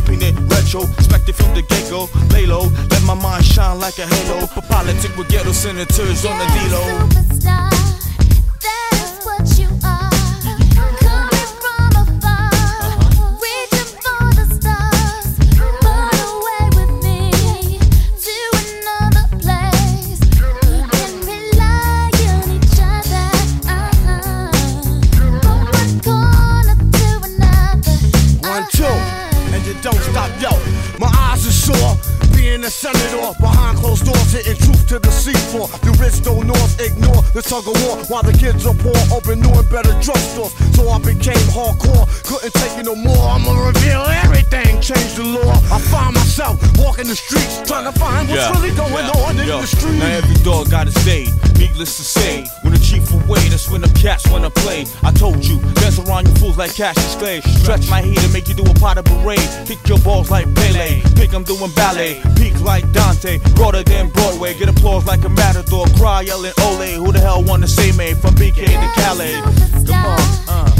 keeping it retro, expected from the get go. Lay low, let my mind shine like a halo. For politics with ghetto senators on the D-Lo. One, walking the streets, trying to find what's Yeah, really going yeah, on in yo. the streets. Now every dog got his day. Needless to say, when the chief away, that's when the cats wanna play. I told you, dance around you fools like cash Cassius Clay. Stretch my heat and make you do a pot of parade. Kick your balls like Pele. Pick 'em doing ballet. Peak like Dante. Broader than Broadway. Get applause like a matador. Cry yelling Ole. Who the hell wanna say me from BK to Calais? Come on, uh.